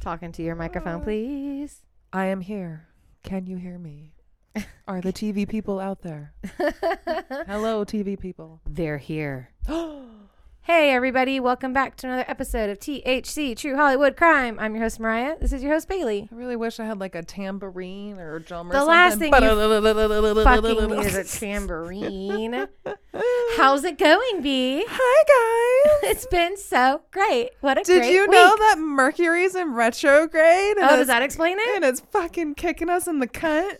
Talking to your microphone, uh. please. I am here. Can you hear me? Are the TV people out there? Hello, TV people. They're here. Hey, everybody. Welcome back to another episode of THC True Hollywood Crime. I'm your host, Mariah. This is your host, Bailey. I really wish I had like a tambourine or a drum or The something. last thing you Fucking need is a tambourine. How's it going, B? Hi guys. It's been so great. What a Did great you know week. that Mercury's in retrograde? and Oh, does it's- that explain it? And it's fucking kicking us in the cunt.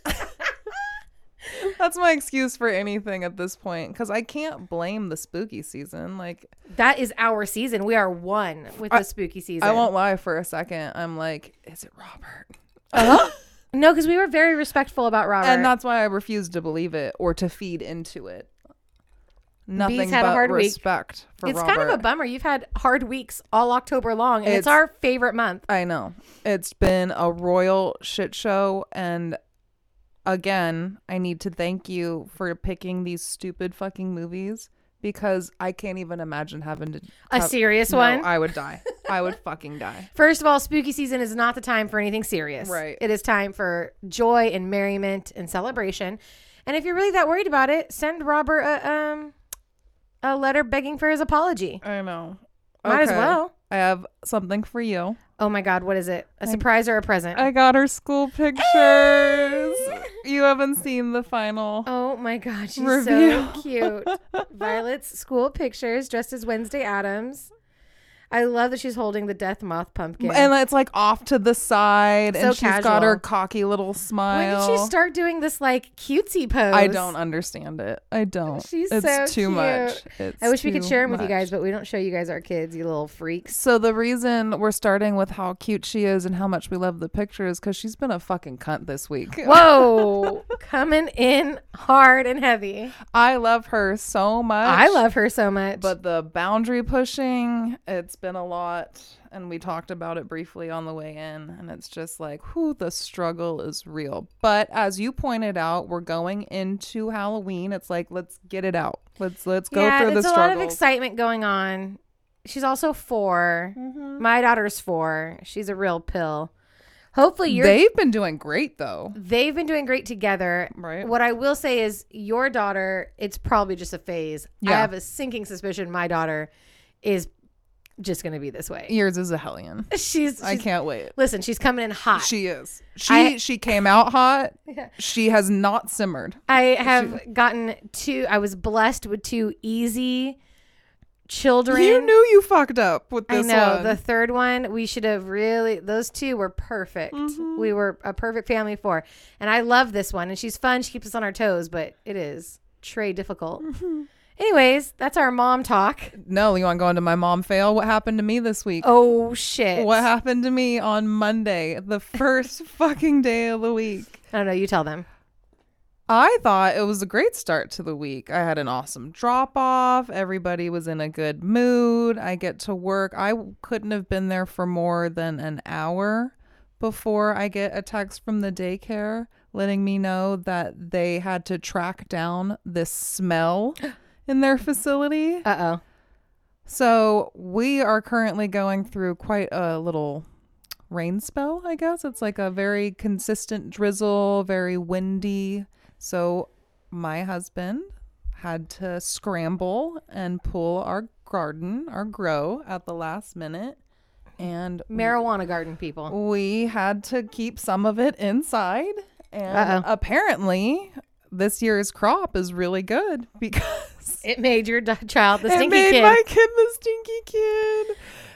That's my excuse for anything at this point because I can't blame the spooky season. Like, That is our season. We are one with the spooky season. I won't lie for a second. I'm like, is it Robert? Uh-huh. No, because we were very respectful about Robert. And that's why I refuse to believe it or to feed into it. Nothing had a but hard week. respect for it's Robert. kind of a bummer. You've had hard weeks all October long, and it's, It's- our favorite month. I know. It's been a royal shit show and again, I need to thank you for picking these stupid fucking movies because I can't even imagine having to A have- serious No, one? I would die. I would fucking die. First of all, spooky season is not the time for anything serious. Right. It is time for joy and merriment and celebration. And if you're really that worried about it, send Robert a um a letter begging for his apology. I know. Might as well. I have something for you. Oh my God, what is it? A surprise or a present? I got her school pictures. You haven't seen the final. oh my God, she's Review. so cute. Violet's school pictures dressed as Wednesday Addams. I love that she's holding the death moth pumpkin. And it's like off to the side, So and she's got her cocky little smile. when did she start doing this like cutesy pose? I don't understand it. I don't. She's it's so too cute. much. It's I wish we could share them with you guys, but we don't show you guys our kids, you little freaks. So the reason we're starting with how cute she is and how much we love the picture is because she's been a fucking cunt this week. Whoa, coming in hard and heavy. I love her so much. I love her so much. But the boundary pushing, it's been a lot. And we talked about it briefly on the way in. And it's just like, whew, the struggle is real. But as you pointed out, we're going into Halloween. It's like, let's get it out. Let's let's go yeah, through the it's a lot of excitement going on. She's also 4 Mm-hmm. My daughter's four. She's a real pill. Hopefully, you're. They've been doing great though. They've been doing great together. Right. What I will say is, your daughter, it's probably just a phase. I have a sinking suspicion my daughter is just going to be this way. Yours is a hellion. She's, I can't wait. listen. She's coming in hot. She is. She I- she came out hot. Yeah. She has not simmered. I have gotten two. I was blessed with two easy children. You knew you fucked up with I know one. the third one. We should have really. Those two were perfect. Mm-hmm. We were a perfect family for, and I love this one. And she's fun. She keeps us on our toes, but it is très difficult. Mm-hmm. Anyways, that's our mom talk. no, you want to go into my mom fail? What happened to me this week? Oh shit! What happened to me on Monday, the first fucking day of the week? I don't know. You tell them. I thought it was a great start to the week. I had an awesome drop off. Everybody was in a good mood. I get to work. I couldn't have been there for more than an hour before I get a text from the daycare letting me know that they had to track down this smell in their facility. Uh oh. So we are currently going through quite a little rain spell, I guess. It's like a very consistent drizzle, very windy. So my husband had to scramble and pull our garden, our grow at the last minute. And Marijuana garden people. we had to keep some of it inside. And Uh-oh. apparently, this year's crop is really good because It made your d- child the it stinky made kid. my kid the stinky kid.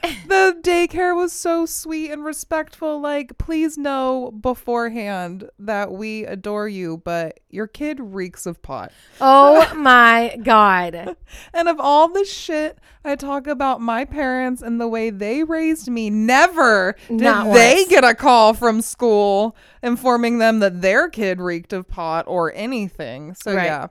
the daycare was so sweet and respectful. Like, please know beforehand that we adore you, but your kid reeks of pot. oh my god. And of all the shit I talk about my parents and the way they raised me, never did Not they once. get a call from school informing them that their kid reeked of pot or anything. So, Right. yeah,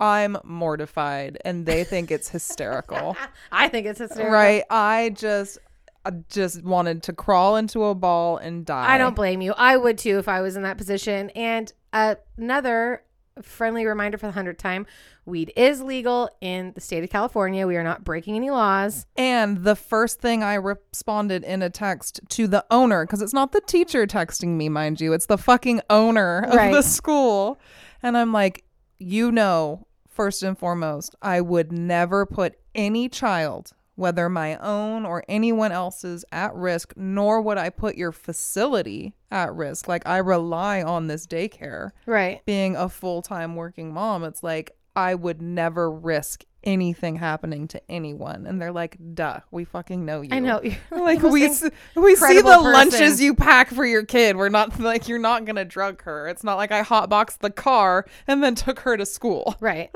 I'm mortified and they think it's hysterical. I think it's hysterical. right. I just. I just wanted to crawl into a ball and die. I don't blame you. I would too if I was in that position. And uh, another friendly reminder for the hundredth time: weed is legal in the state of California. We are not breaking any laws. And the first thing I responded in a text to the owner, because it's not the teacher texting me, mind you, it's the fucking owner of Right. the school. And I'm like, you know, first and foremost, I would never put any child, whether my own or anyone else's, at risk, nor would I put your facility at risk. Like, I rely on this daycare Right. being a full time working mom, it's like I would never risk anything happening to anyone. And they're like, duh, we fucking know you. I know. Like we s- we see the incredible lunches you pack for your kid. We're not like you're not gonna drug her. It's not like I hotboxed the car and then took her to school. Right.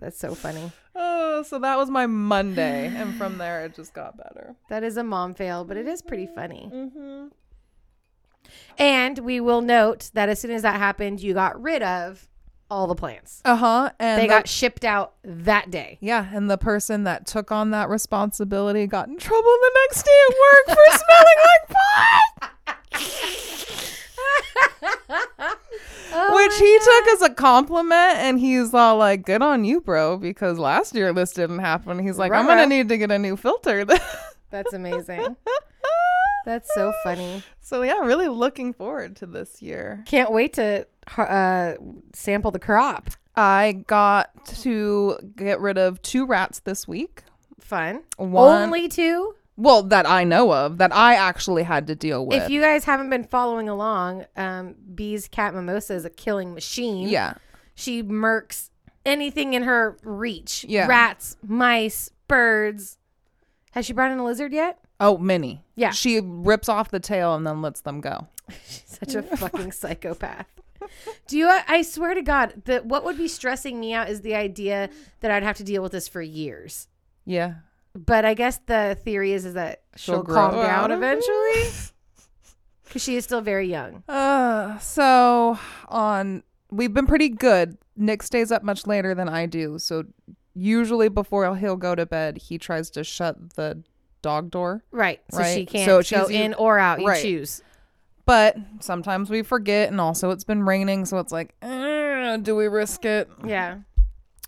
That's so funny. Oh, so that was my Monday, and from there it just got better. That is a mom fail, but it is pretty funny. Mm-hmm. And we will note that as soon as that happened, you got rid of all the plants. Uh huh. And They the- got shipped out that day. yeah, and the person that took on that responsibility got in trouble the next day at work for smelling like pot. Oh Which he God. took as a compliment, and he's all like, "Good on you, bro," because last year this didn't happen. He's like, "I'm gonna need to get a new filter." That's amazing. That's so funny. so yeah, really looking forward to this year. Can't wait to uh, sample the crop. I got to get rid of two rats this week. Fun. One, Only two. well, that I know of, that I actually had to deal with. If you guys haven't been following along, um, Bee's cat mimosa is a killing machine. yeah, She murks anything in her reach. Yeah. Rats, mice, birds. Has she brought in a lizard yet? oh, many. Yeah. she rips off the tail and then lets them go. She's such a fucking psychopath. Do you? I swear to God, that what would be stressing me out is the idea that I'd have to deal with this for years. Yeah, But I guess the theory is is that she'll, She'll calm down eventually because she is still very young. Uh, so on we've been pretty good. Nick stays up much later than I do, so usually before he'll go to bed, he tries to shut the dog door. Right. So Right. she can't So go in or out. You Right. choose. But sometimes we forget, and also it's been raining, so it's like, do we risk it? Yeah.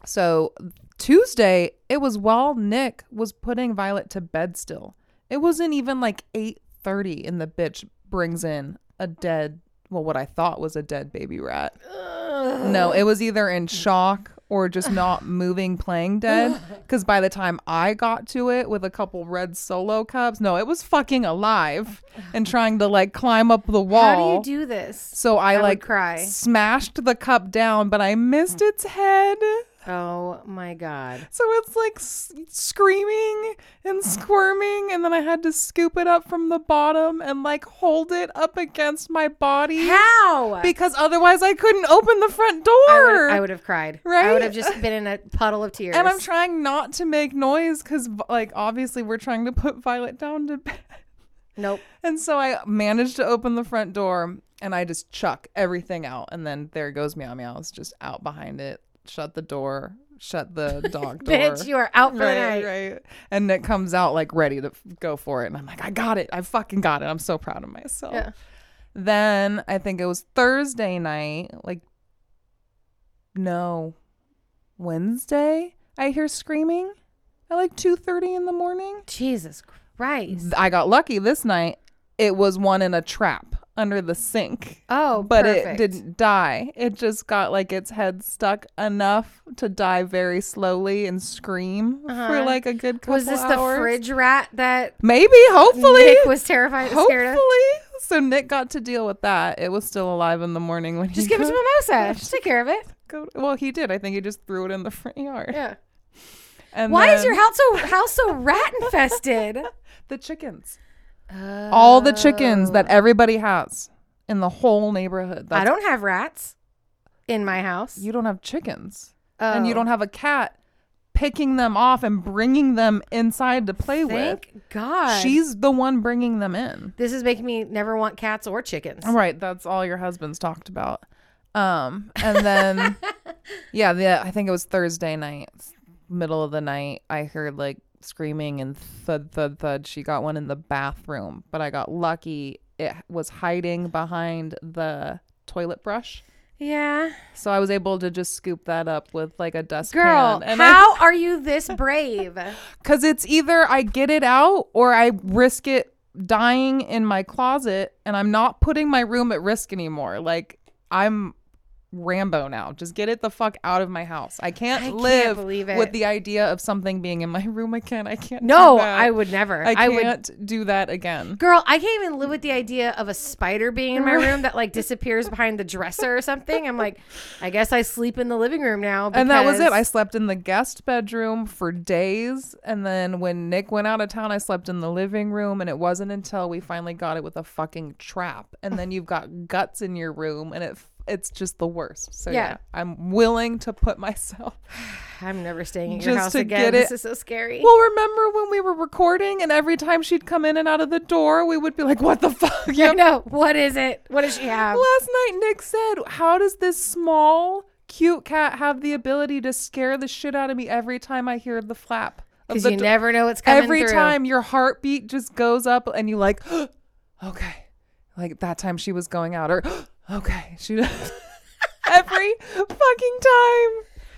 So Tuesday, it was while Nick was putting Violet to bed still. It wasn't even like 8:30 and the bitch brings in a dead, well what I thought was a dead baby rat. No, it was either in shock or just not moving playing dead cuz by the time I got to it with a couple red solo cups, no, it was fucking alive and trying to like climb up the wall. How do you do this? so I, I like cry. smashed the cup down, but I missed its head. Oh my god. So it's like s- screaming and squirming, and then I had to scoop it up from the bottom and like hold it up against my body How? because otherwise I couldn't open the front door. I would have cried. Right? I would have just been in a puddle of tears. and I'm trying not to make noise because, like, obviously we're trying to put Violet down to bed. nope. And so I managed to open the front door and I just chuck everything out. And then there goes Meow Meow's just out behind it. Shut the door, shut the dog door. Bitch, you are out for the right, night. right. And Nick comes out like ready to go for it. And I'm like, I got it. I fucking got it. I'm so proud of myself. Yeah. Then I think it was Thursday night, like, no, Wednesday, I hear screaming at like 2.30 in the morning. Jesus Christ. I got lucky this night. It was one in a trap under the sink. Oh, But it didn't die. It just got like its head stuck enough to die very slowly and scream for Uh-huh. like a good couple. Was this the fridge rat that Maybe, hopefully. Nick was terrified, scared of? hopefully. So Nick got to deal with that. It was still alive in the morning when he Just give it to Mimosa. Just take care of it. go. Well, he did. I think he just threw it in the front yard. Yeah. And Why is your house so house so rat infested? the chickens? All the chickens that Oh. everybody has in the whole neighborhood. I don't have rats in my house. you don't have chickens and you Oh. don't have a cat picking them off and bringing them inside to play Thank with. God. She's the one bringing them in. This is making me never want cats or chickens. Right, that's all your husband's talked about. Um, and then yeah, the I think it was Thursday night, middle of the night. I heard like screaming and thud thud thud. She got one in the bathroom, but I got lucky. It was hiding behind the toilet brush Yeah. So I was able to just scoop that up with like a dustpan. Girl, and how are you this brave? Because it's either I get it out or I risk it dying in my closet and I'm not putting my room at risk anymore. Like I'm Rambo now. Just get it the fuck out of my house. I can't I live with the idea of something being in my room again. I can't. No, do that. No, I would never. I I can't do that again. Girl, I can't even live with the idea of a spider being in my room that like disappears behind the dresser or something. I'm like, I guess I sleep in the living room now. And that was it. I slept in the guest bedroom for days. And then when Nick went out of town, I slept in the living room. And it wasn't until we finally got it with a fucking trap. And then you've got guts in your room and it it's just the worst. So yeah, Yeah. I'm willing to put myself. I'm never staying at your house again. get This is so scary. Well, remember when we were recording and every time she'd come in and out of the door, we would be like, what the fuck? I Yep. know. What is it? What does she have? Last night, Nick said, How does this small, cute cat have the ability to scare the shit out of me every time I hear the flap? Because you do- never know what's coming Every through. time your heartbeat just goes up and you like, okay. Like that time she was going out, or okay. She every fucking time.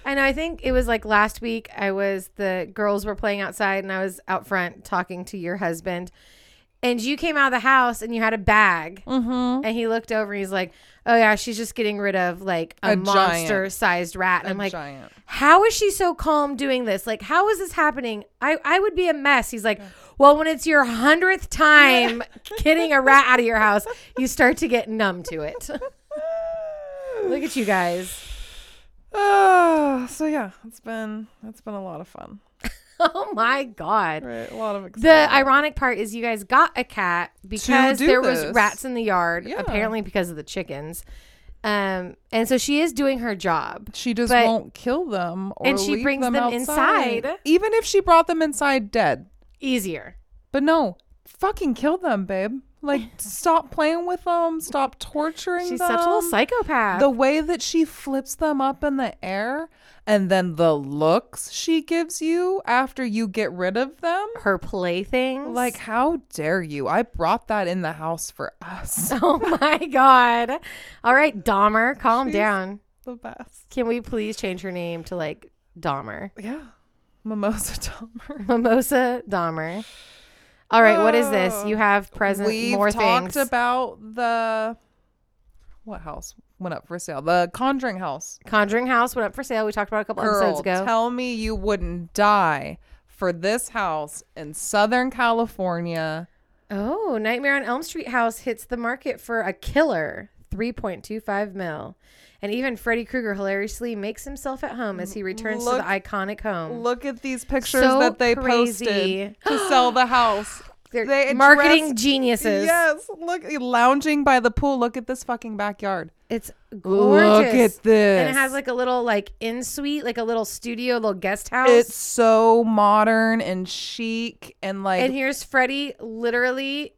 I know. I think it was like last week. I was the girls were playing outside, and I was out front talking to your husband. And you came out of the house, and you had a bag. Mm-hmm. And he looked over, and he's like, "Oh yeah, she's just getting rid of like a, A monster-sized rat." And I'm like, giant. "How is she so calm doing this? Like, how is this happening? I I would be a mess." He's like, "Well, when it's your hundredth time getting a rat out of your house, you start to get numb to it." Look at you guys. Oh, so yeah, it's been it's been a lot of fun. Oh my god. Right, a lot of The ironic part is you guys got a cat because there was rats in the yard, Yeah. apparently because of the chickens. Um, and so she is doing her job. she just but- won't kill them, or And she brings them, them inside. Even if she brought them inside dead, Easier. But no, fucking kill them, babe. Like, stop playing with them. Stop torturing She's them. such a little psychopath. The way that she flips them up in the air and then the looks she gives you after you get rid of them. her playthings. Like, how dare you? I brought that in the house for us. oh my god. All right, Dahmer, calm She's- down. the best. Can we please change her name to like Dahmer? Yeah. Mimosa Dahmer. Mimosa Dahmer. All right, what is this? Oh. You have uh, present We've more talked things. about the. What house went up for sale? The Conjuring house. Conjuring House went up for sale. We talked about it a couple Girl, episodes ago. tell me you wouldn't die for this house in Southern California. Oh, Nightmare on Elm Street house hits the market for a killer 3.25 mil. And even Freddy Krueger hilariously makes himself at home as he returns Look- to the iconic home. Look at these pictures So that they crazy. posted to sell the house. They're they marketing dressed- geniuses. Yes, look lounging by the pool. Look at this fucking backyard. It's gorgeous. Look at this. And it has like a little like in suite, like a little studio, little guest house. it's so modern and chic and like and here's Freddy literally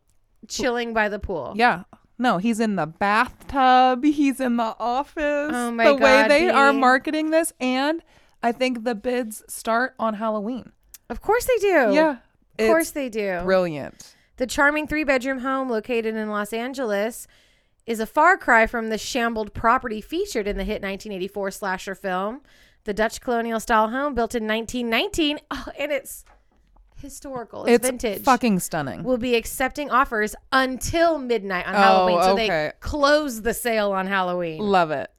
chilling by the pool. Yeah. No, he's in the bathtub. He's in the office. Oh my the way God, they are marketing this, and I think the bids start on Halloween. Of course they do. Yeah, Of course they do. brilliant. The charming three bedroom home located in Los Angeles is a far cry from the shambled property featured in the hit 1984 slasher film. The Dutch colonial style home built in 1919, oh, and it's historical. It's, It's vintage. fucking stunning. We'll be accepting offers until midnight on Oh, Halloween. So okay. they close the sale on Halloween. Love it.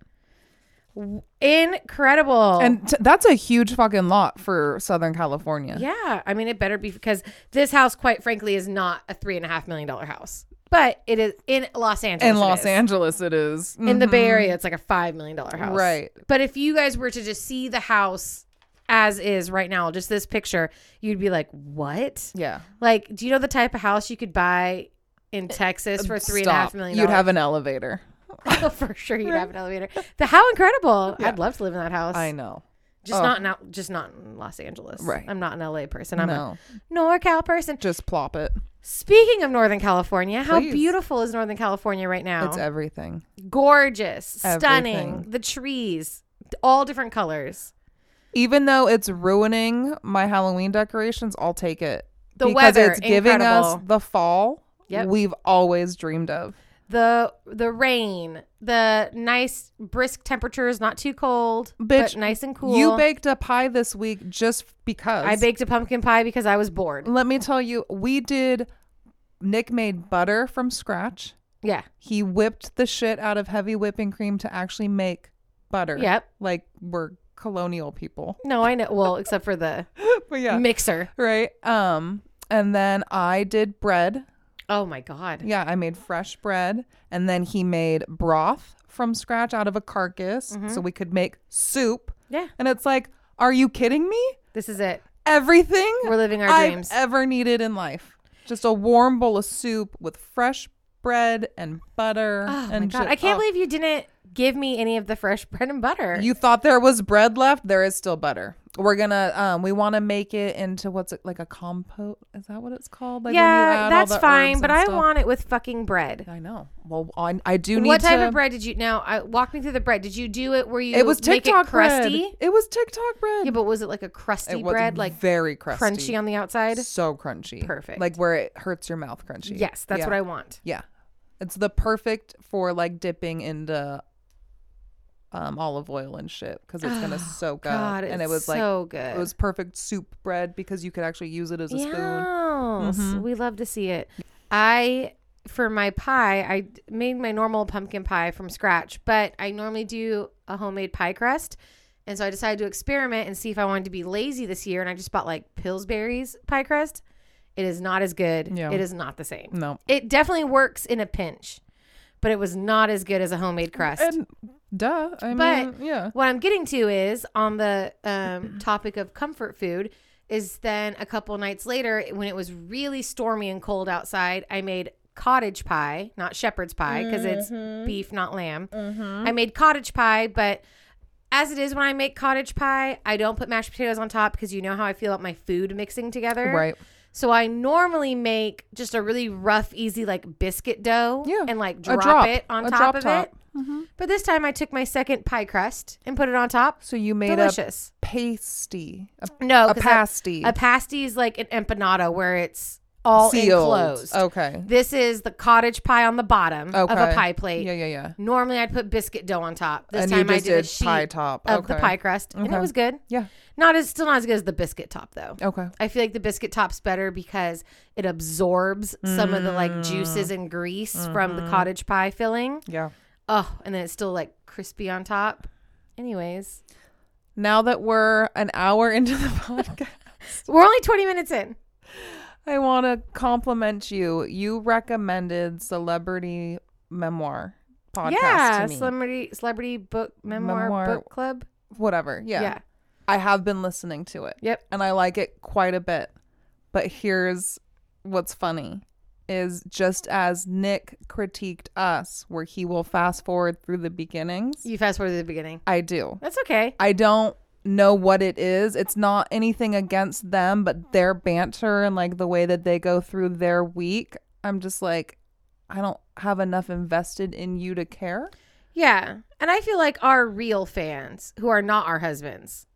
Incredible. And t- that's a huge fucking lot for Southern California. yeah, I mean, it better be because this house, quite frankly, is not a three and a half million dollar house, but it is in Los Angeles. In Los is. Angeles, it is. in the Bay Mhm. Area, it's like a five million dollar house. Right. But if you guys were to just see the house as is right now, just this picture, you'd be like, "What? Yeah. Like, do you know the type of house you could buy in Texas for three and a half Stop. million? You'd have an elevator. for sure. You'd have an elevator. The how incredible! Yeah. I'd love to live in that house. I know. Just Oh. not in, out- just not in Los Angeles. Right. I'm not an LA person. I'm no, a NorCal person. just plop it. Speaking of Northern California, how Please. beautiful is Northern California right now? It's everything. gorgeous, stunning. Everything. The trees, all different colors. Even though it's ruining my Halloween decorations, I'll take it. The because weather, it's giving us the fall Yep. we've always dreamed of. The the rain, the nice brisk temperatures, not too cold, Bitch, but nice and cool. You baked a pie this week just because. I baked a pumpkin pie because I was bored. Let me tell you, we did. Nick made butter from scratch. Yeah. He whipped the shit out of heavy whipping cream to actually make butter. Yep. Like we're colonial people. No, I know. Well, except for the But yeah. mixer. right. Um and then I did bread. Oh my god. Yeah, I made fresh bread and then he made broth from scratch out of a carcass so mm-hmm. we could make soup. Yeah. And it's like, are you kidding me? This is it. Everything We're living our I've dreams. ever needed in life. Just a warm bowl of soup with fresh bread and butter Oh my and god. I can't oh. believe you didn't give me any of the fresh bread and butter. You thought there was bread left? There is still butter. We're gonna um we want to make it into what's it like a compote? Is that what it's called? Like yeah, that's fine, but I stuff? want it with fucking bread. I know. Well, I, I do need What type to. of bread did you now? I, walk me through the bread. Did you do it where you It was make TikTok it crusty? bread. It was TikTok bread. Yeah, but was it like a crusty bread, like very crusty, crunchy on the outside? so crunchy, Perfect. like where it hurts your mouth, crunchy. Yes, that's Yeah. what I want. Yeah, it's the perfect for like dipping into um olive oil and shit because it's gonna soak up. God, and it was like so good. it was perfect soup bread because you could actually use it as a spoon. Yes, Mhm. we love to see it. I for my pie, I made my normal pumpkin pie from scratch, but I normally do a homemade pie crust. And so I decided to experiment and see if I wanted to be lazy this year. And I just bought like Pillsbury's pie crust. It is not as good. Yeah. It is not the same. No, It definitely works in a pinch, but it was not as good as a homemade crust. and duh. I But- mean, yeah. What I'm getting to is on the um, topic of comfort food is then a couple nights later when it was really stormy and cold outside, I made cottage pie, not shepherd's pie because it's beef, not lamb. I made cottage pie, but as it is when I make cottage pie, I don't put mashed potatoes on top because you know how I feel about my food mixing together. Right. So I normally make just a really rough, easy like biscuit dough Yeah. and like drop, drop. it on A top of top. it. But this time I took my second pie crust and put it on top. So you made Delicious. a pasty, a, No, a pasty, A pasty is like an empanada where it's all sealed. enclosed. Okay. This is the cottage pie on the bottom of a pie plate. Yeah, yeah, yeah. Normally I'd put biscuit dough on top. This and time I just did, a sheet pie top of the pie crust, and it was good. Yeah. Not as still not as good as the biscuit top though. Okay. I feel like the biscuit top's better because it absorbs some of the like Mm. juices and grease from Mm-hmm. the cottage pie filling. Yeah. Oh, and then it's still like crispy on top. Anyways, Now that we're an hour into the podcast, we're only 20 minutes in. I want to compliment you. You recommended Celebrity Memoir podcast yeah, to me. celebrity celebrity book memoir, Memoir. book club. Whatever. Yeah. yeah. I have been listening to it. Yep. and I like it quite a bit. But here's what's funny is just as Nick critiqued us where he will fast forward through the beginnings, You fast forward to the beginning. I do. That's okay. I don't know what it is. It's not anything against them, but their banter and like the way that they go through their week, I'm just like I don't have enough invested in you to care. Yeah. And I feel like our real fans who are not our husbands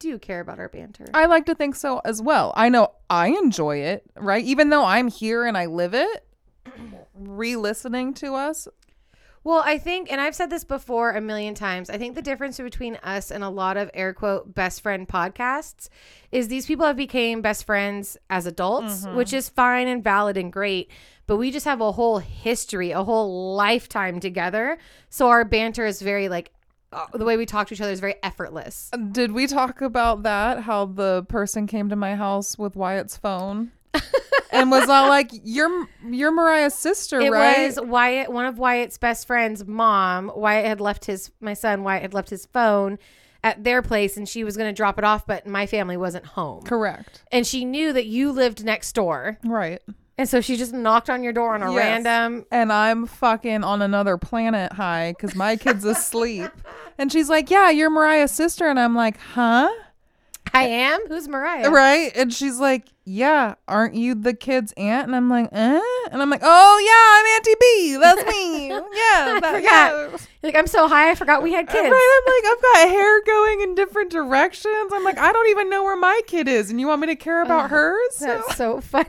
do care about our banter. I like to think so as well. I know I enjoy it, right? Even though I'm here and I live it, re-listening to us. Well, I think, and I've said this before a million times, I think the difference between us and a lot of air quote best friend podcasts is these people have became best friends as adults, mm-hmm. which is fine and valid and great. But we just have a whole history, a whole lifetime together. So our banter is very like, uh, the way we talk to each other is very effortless. Did we talk about that? How the person came to my house with Wyatt's phone and was all like, "You're you're Mariah's sister, It right?" was Wyatt, one of Wyatt's best friends' mom. Wyatt had left his, my son Wyatt had left his phone at their place and she was going to drop it off, but my family wasn't home. Correct. and she knew that you lived next door. Right. And so she just knocked on your door on a Yes. random. And I'm fucking on another planet high because my kid's asleep. And she's like, "Yeah, you're Mariah's sister," and I'm like, "Huh?" I am? Who's Mariah? Right? And she's like, "Yeah, aren't you the kid's aunt?" And I'm like, "Eh?" And I'm like, "Oh yeah, I'm Auntie B. That's me. Yeah, that, forgot. yeah. Like, I'm so high, I forgot we had kids. Right, I'm like, I've got hair going in different directions. I'm like, I don't even know where my kid is, and you want me to care about hers? That's so funny.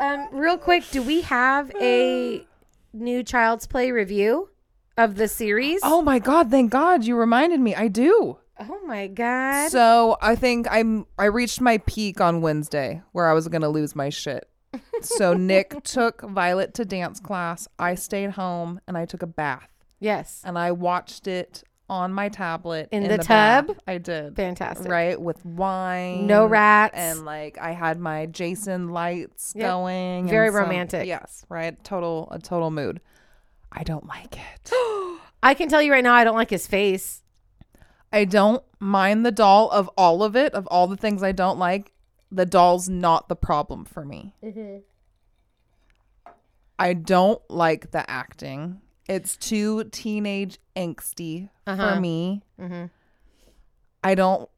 Um, real quick, do we have a new Child's Play review of the series? Oh my god, thank God you reminded me. I do. Oh my god. So I think I'm I reached my peak on Wednesday where I was gonna lose my shit. So Nick took Violet to dance class. I stayed home and I took a bath yes. and I watched it on my tablet In the bath. tub? I did. Fantastic. Right with wine, No rats. and like I had my Jason lights Yep. going. Very and some- romantic. Yes, right. Total a total mood. I don't like it. I can tell you right now I don't like his face. I don't mind the doll of all of it, of all the things I don't like. The doll's not the problem for me. Mm-hmm. I don't like the acting. It's too teenage angsty Uh-huh. for me. Mhm. I don't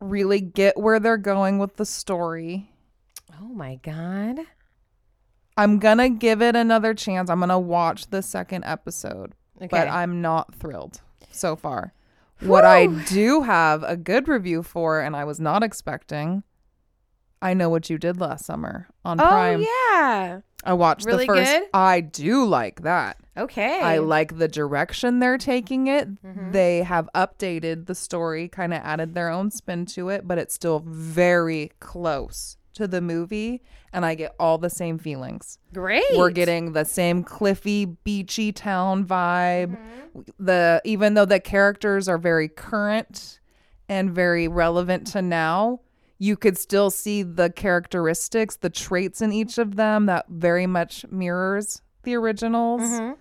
really get where they're going with the story. Oh my god. I'm gonna give it another chance. I'm gonna watch the second episode, Okay. but I'm not thrilled so far. What I do have a good review for, and I was not expecting, I know what you did last summer on oh Prime. Oh, yeah. I watched Really the first. good? I do like that. Okay. I like the direction they're taking it. Mhm. They have updated the story, kind of added their own spin to it, but it's still very close to the movie, and I get all the same feelings. Great. We're getting the same cliffy, beachy town vibe. Mm-hmm. The even though the characters are very current and very relevant to now, you could still see the characteristics, the traits in each of them that very much mirrors the originals. Mhm.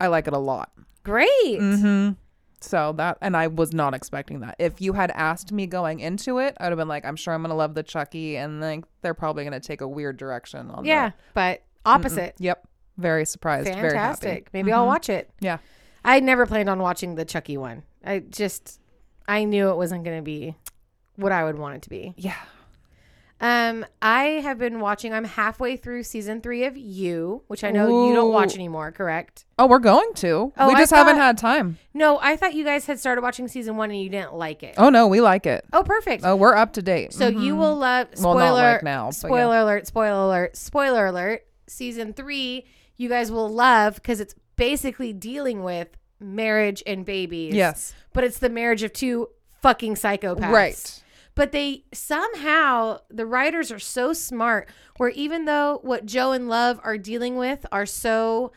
I like it a lot. Great. Mm-hmm. So that, and I was not expecting that. If you had asked me going into it, I'd have been like, I'm sure I'm gonna love the Chucky, and like they're probably gonna take a weird direction on that. Yeah, that. but opposite. Yep. Very surprised. Very happy. Fantastic. Maybe I'll watch it. Yeah. I never planned on watching the Chucky one. I just I knew it wasn't going to be what I would want it to be. Yeah. Um, I have been watching. I'm halfway through season three of You, which I know you don't watch anymore. Correct? Oh, we're going to. Oh, we just haven't had time. No, I thought you guys had started watching season one and you didn't like it. Oh no, we like it. Oh, perfect. Oh, we're up to date. So you will love Well, spoiler not like now, spoiler alert, spoiler alert, spoiler alert. Season three, you guys will love because it's basically dealing with marriage and babies. Yes. But it's the marriage of two fucking psychopaths. Right. But they somehow the writers are so smart where even though what Joe and Love are dealing with are so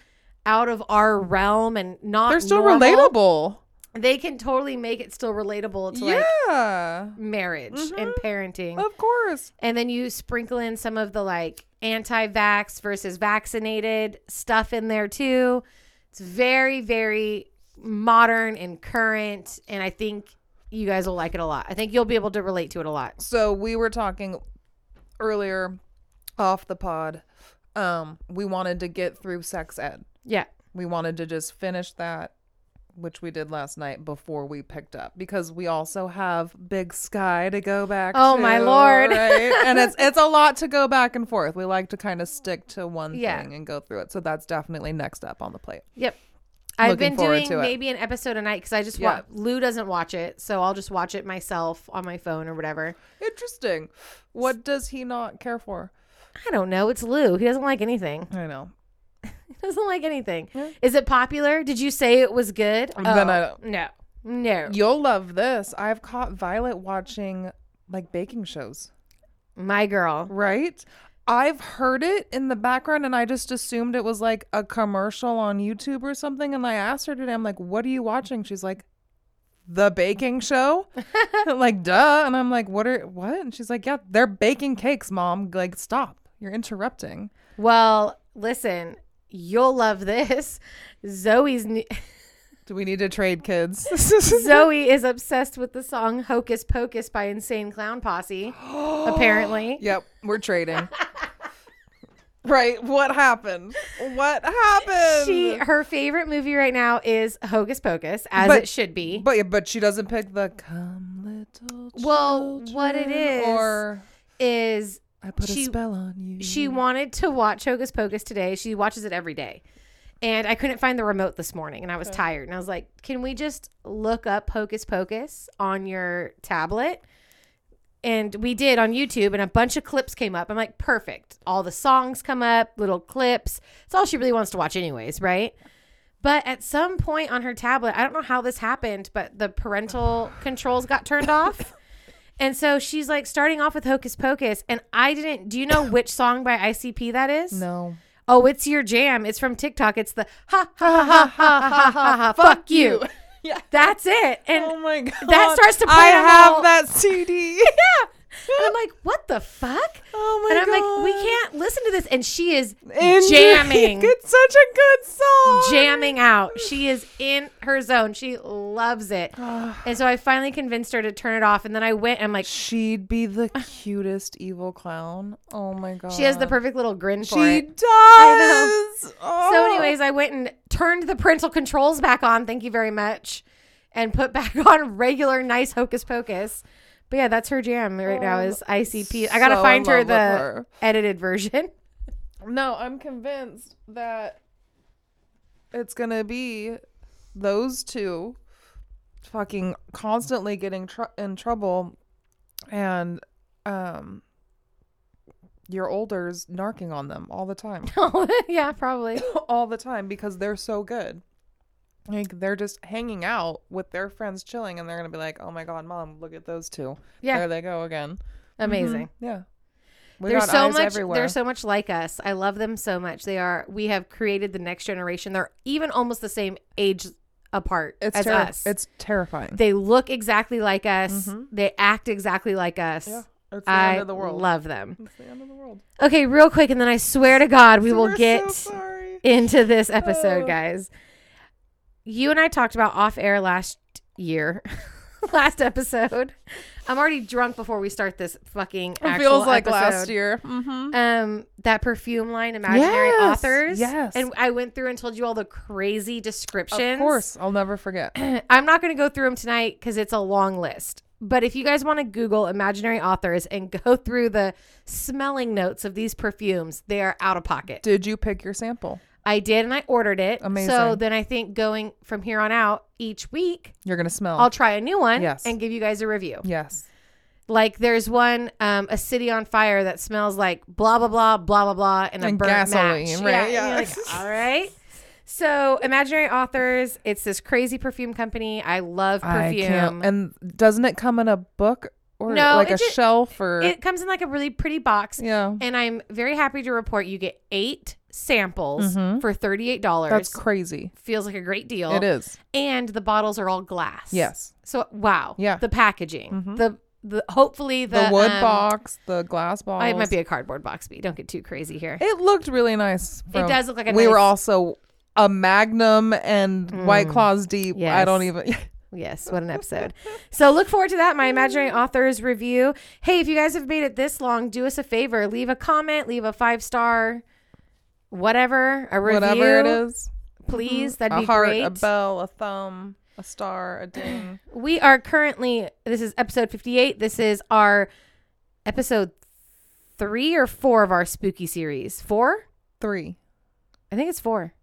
out of our realm and not They're still normal, relatable. They can totally make it still relatable to like Yeah. marriage and Mhm. parenting. Of course. And then you sprinkle in some of the like anti vax versus vaccinated stuff in there too. It's very, very modern and current. And I think you guys will like it a lot. I think you'll be able to relate to it a lot. So we were talking earlier off the pod. Um, we wanted to get through sex ed. Yeah. We wanted to just finish that, which we did last night before we picked up because we also have Big Sky to go back. Oh, my Lord. Right? and it's it's a lot to go back and forth. We like to kind of stick to one Yeah. thing and go through it. So that's definitely next up on the plate. Yep. I've been doing maybe an episode a night because I just Yeah. wa- Lou doesn't watch it, so I'll just watch it myself on my phone or whatever. Interesting. What does he not care for? I don't know. It's Lou. He doesn't like anything. I know. He doesn't like anything. Yeah. Is it popular? Did you say it was good? Then Oh, I- no, no. You'll love this. I've caught Violet watching like baking shows. My girl. Right? I've heard it in the background and I just assumed it was like a commercial on YouTube or something. And I asked her today, I'm like, what are you watching? She's like, the baking show? like, duh. And I'm like, what are, what? And she's like, yeah, they're baking cakes, mom. Like, stop. You're interrupting. Well, listen, you'll love this. Zoe's ne- Do we need to trade kids? Zoe is obsessed with the song "Hocus Pocus" by Insane Clown Posse. apparently, Yep, we're trading. right. What happened? What happened? she her favorite movie right now is Hocus Pocus, as But- it should be. But but she doesn't pick the come little Well, what it children," is- or Is I put she- a spell on you. she wanted to watch Hocus Pocus today? She watches it every day. And I couldn't find the remote this morning and I was tired. And I was like, can we just look up Hocus Pocus on your tablet? and we did on YouTube, and a bunch of clips came up. I'm like, perfect. All the songs come up, little clips. It's all she really wants to watch, anyways, right? But at some point on her tablet, I don't know how this happened, but the parental controls got turned off. And so she's like starting off with Hocus Pocus. And I didn't, do you know which song by ICP that is? No. Oh, it's your jam. It's from TikTok. It's the ha ha ha ha ha ha ha. Fuck you. Yeah. That's it. And oh my god. That starts to play. I have all. that CD. yeah. And I'm like, what the fuck? oh my god. and I'm god. like, we can't listen to this. And she is And jamming, It's such a good song. jamming out. She is in her zone. She loves it. and so I finally convinced her to turn it off. And then I went and I'm like, She'd be the cutest evil clown. Oh my god. she has the perfect little grin for She it. does. Oh. So, Oh. anyways, I went and turned the parental controls back on. Thank you very much. And put back on regular, nice Hocus Pocus. But yeah, that's her jam right now is ICP. I gotta so find her the her. edited version. No, I'm convinced that it's gonna be those two fucking constantly getting tr- in trouble, and um, your older's narking on them all the time, yeah, probably. all the time because they're so good. Like they're just hanging out with their friends, chilling, and they're gonna be like, "Oh my god, mom, look at those two! Yeah, There they go again." amazing. Mhm. Yeah, we They're so much. everywhere. They're so much like us. I love them so much. They are. We have created the next generation. They're even almost the same age apart it's as terri- us. It's terrifying. they look exactly like us. Mhm. They act exactly like us. yeah, it's the I end of the world. love them. It's the end of the world. Okay, real quick, and then I swear to God, we will We're so get sorry. into this episode, Oh. guys. You and I talked about off air last year, last episode. I'm already drunk before we start this fucking. It actual feels like episode. last year. Mm-hmm. Um, that perfume line, imaginary Yes, authors. yes. and I went through and told you all the crazy descriptions. Of course, I'll never forget. I'm not going to go through them tonight because it's a long list. But if you guys want to Google imaginary authors and go through the smelling notes of these perfumes, they are out of pocket. Did you pick your sample? I did, and I ordered it. Amazing. So then I think going from here on out, each week, You're gonna smell. I'll try a new one Yes. and give you guys a review. yes. Like there's one, um, a city on fire that smells like blah blah blah blah blah blah and a And burnt gasoline, match. right? Yeah, Yeah. like, all right. So imaginary authors, it's this crazy perfume company. I love I perfume. can't. And doesn't it come in a book or No, like a ju- shelf or? it comes in like a really pretty box, yeah. and I'm very happy to report you get eight samples Mhm. for thirty eight dollars. That's crazy. Feels like a great deal. It is. and the bottles are all glass. Yes. So wow. Yeah. The packaging. Mhm. The the hopefully The, the, wood um, box, the glass bottles. oh, It might be a cardboard box, but don't get too crazy here. It looked really nice. It does look like a we were also a Magnum and White Mm. Claws deep. I don't even. Yes, what an episode. so look forward to that, my imaginary authors review. Hey, if you guys have made it this long, do us a favor. Leave a comment, leave a five star whatever, a review. Whatever it is. Mm-hmm. Please. That'd a be heart, great. a bell, a thumb, a star, a ding. We are currently this is episode 58. This is our episode 3 or 4 of our spooky series. 4? Three. I think it's 4.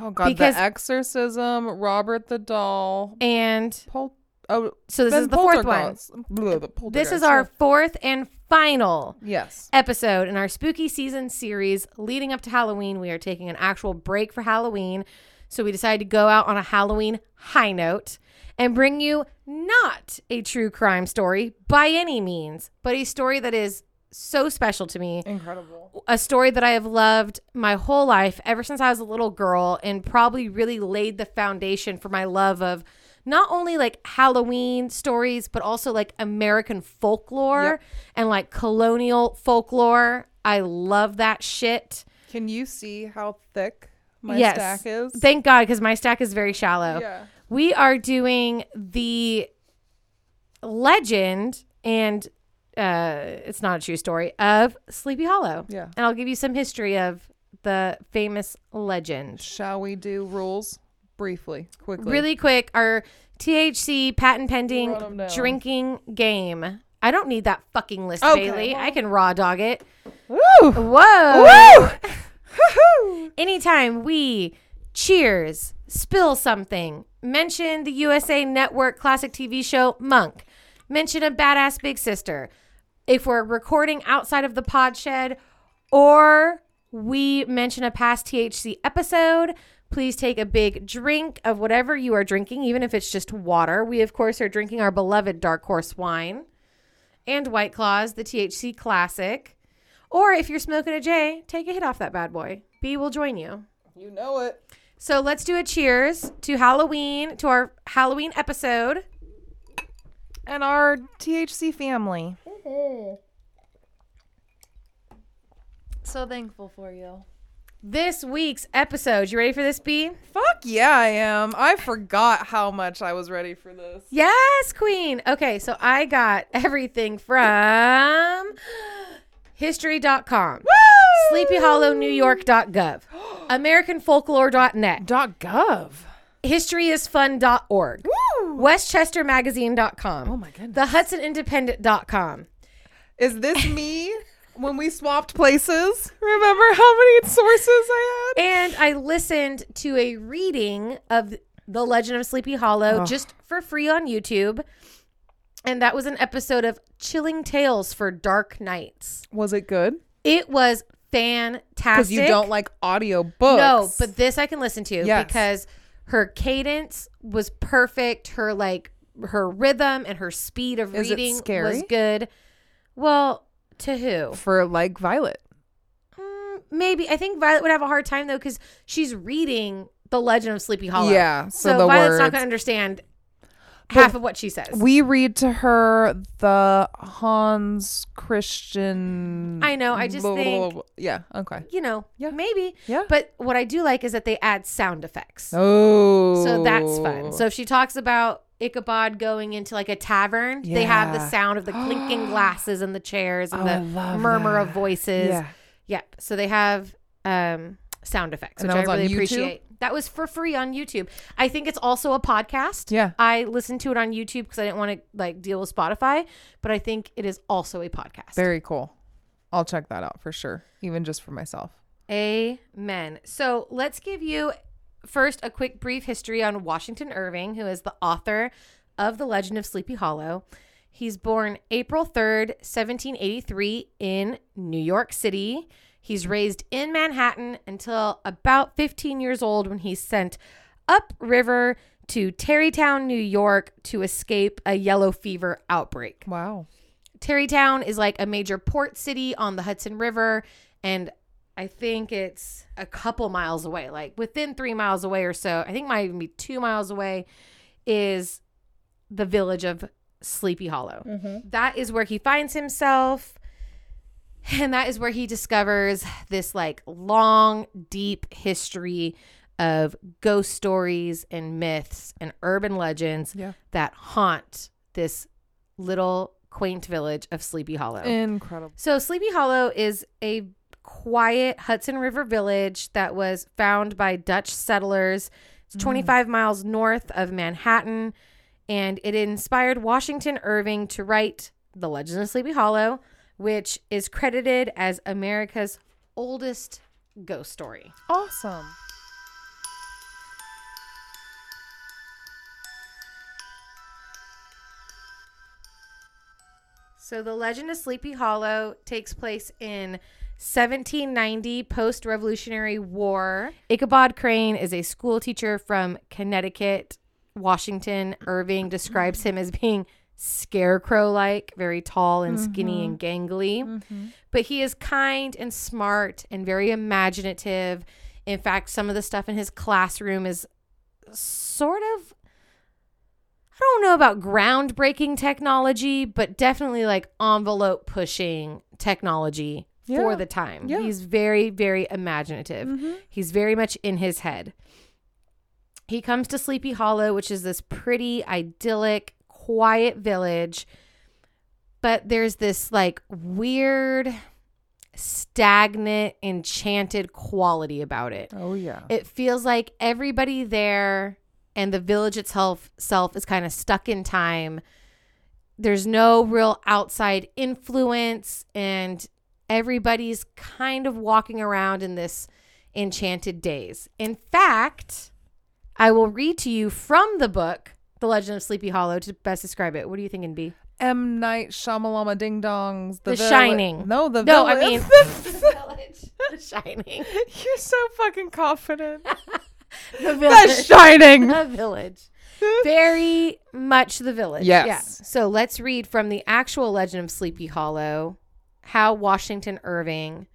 Oh God! Because- the Exorcism, Robert the Doll, And Pol- oh, so this then is the fourth one. Blah, This is our fourth and final yes. episode in our spooky season series leading up to Halloween. We are taking an actual break for Halloween. So we decided to go out on a Halloween high note and bring you not a true crime story by any means, but a story that is so special to me. Incredible. A story that I have loved my whole life ever since I was a little girl and probably really laid the foundation for my love of not only like Halloween stories, but also like American folklore Yep. and like colonial folklore. I love that shit. Can you see how thick my Yes. stack is? Thank God, because my stack is very shallow. yeah. We are doing the legend and uh, it's not a true story of Sleepy Hollow. Yeah. And I'll give you some history of the famous legend. Shall we do rules briefly, quickly? Really quick, our THC patent pending down. drinking game. I don't need that fucking list, Okay, Bailey. I can raw dog it. Woo! Whoa. Woo! Woo-hoo! Anytime we cheers, spill something, mention the USA Network classic TV show Monk, mention a badass big sister. If we're recording outside of the pod shed or we mention a past THC episode, please take a big drink of whatever you are drinking, even if it's just water. We, of course, are drinking our beloved Dark Horse wine and White Claws, the THC classic. Or if you're smoking a J, take a hit off that bad boy. B will join you. You know it. So let's do a cheers to Halloween, to our Halloween episode. And our THC family. So thankful for you. This week's episode, you ready for this, B? Fuck yeah, I am. I forgot how much I was ready for this. Yes, Queen. Okay, so I got everything from history.com, sleepyhollownewyork.gov, americanfolklore.net, Dot gov. historyisfun.org, Woo! westchestermagazine.com, Oh my goodness. the hudsonindependent.com. Is this me when we swapped places? Remember how many sources I had? And I listened to a reading of The Legend of Sleepy Hollow Oh. just for free on YouTube. And that was an episode of Chilling Tales for Dark Nights. Was it good? It was fantastic. Because you don't like audio books. No, but this I can listen to Yes. because her cadence was perfect. Her like her rhythm and her speed of Is reading was good. Well, to who? for like Violet. Mm, maybe I think Violet would have a hard time though because she's reading the Legend of Sleepy Hollow. Yeah, so So, Violet's not going to understand half of what she says. We read to her the Hans Christian. I know, I just think- Yeah. Okay. you know, Yeah. maybe. Yeah. But what I do like is that they add sound effects. Oh. So that's fun. So if she talks about Ichabod going into like a tavern, they have the sound of the clinking glasses and the chairs and Oh, the murmur of voices. Yeah. Yep. So they have um, sound effects, And which I really appreciate. That was for free on YouTube. I think it's also a podcast. Yeah. I listened to it on YouTube because I didn't want to like deal with Spotify, but I think it is also a podcast. Very cool. I'll check that out for sure, even just for myself. Amen. So let's give you first a quick brief history on Washington Irving, who is the author of The Legend of Sleepy Hollow. He's born April 3rd, 1783, in New York City. He's raised in Manhattan until about 15 years old when he's sent upriver to Tarrytown, New York to escape a yellow fever outbreak. Wow. Tarrytown is like a major port city on the Hudson River, and I think it's a couple miles away, like within three miles away or so. I think it might even be two miles away. Is the village of Sleepy Hollow. Mm-hmm. That is where he finds himself. And that is where he discovers this like long, deep history of ghost stories and myths and urban legends Yeah. that haunt this little quaint village of Sleepy Hollow. Incredible. So, Sleepy Hollow is a quiet Hudson River village that was found by Dutch settlers. It's mm-hmm. 25 miles north of Manhattan, and it inspired Washington Irving to write The Legend of Sleepy Hollow, which is credited as America's oldest ghost story. Awesome. So the legend of Sleepy Hollow takes place in 1790 post-revolutionary war. Ichabod Crane is a school teacher from Connecticut. Washington Irving describes him as being scarecrow-like, very tall and skinny mm-hmm. and gangly. Mm-hmm. But he is kind and smart and very imaginative. In fact, some of the stuff in his classroom is sort of I don't know about groundbreaking technology, but definitely like envelope pushing technology for the time. Yeah. He's very, very imaginative. Mm-hmm. He's very much in his head. He comes to Sleepy Hollow, which is this pretty, idyllic, quiet village. But there's this like weird, stagnant, enchanted quality about it. Oh yeah. It feels like everybody there and the village itself self is kind of stuck in time. There's no real outside influence and everybody's kind of walking around in this enchanted daze. In fact, I will read to you from the book The Legend of Sleepy Hollow to best describe it. What are you thinking, B? M Night Shyamalama Ding Dongs. The Villi- Shining. No, the Village. No, I mean the Village. The Shining. You're so fucking confident. The Village. the Shining. The Village. Very much the Village. Yes. Yeah. So let's read from the actual Legend of Sleepy Hollow how Washington Irving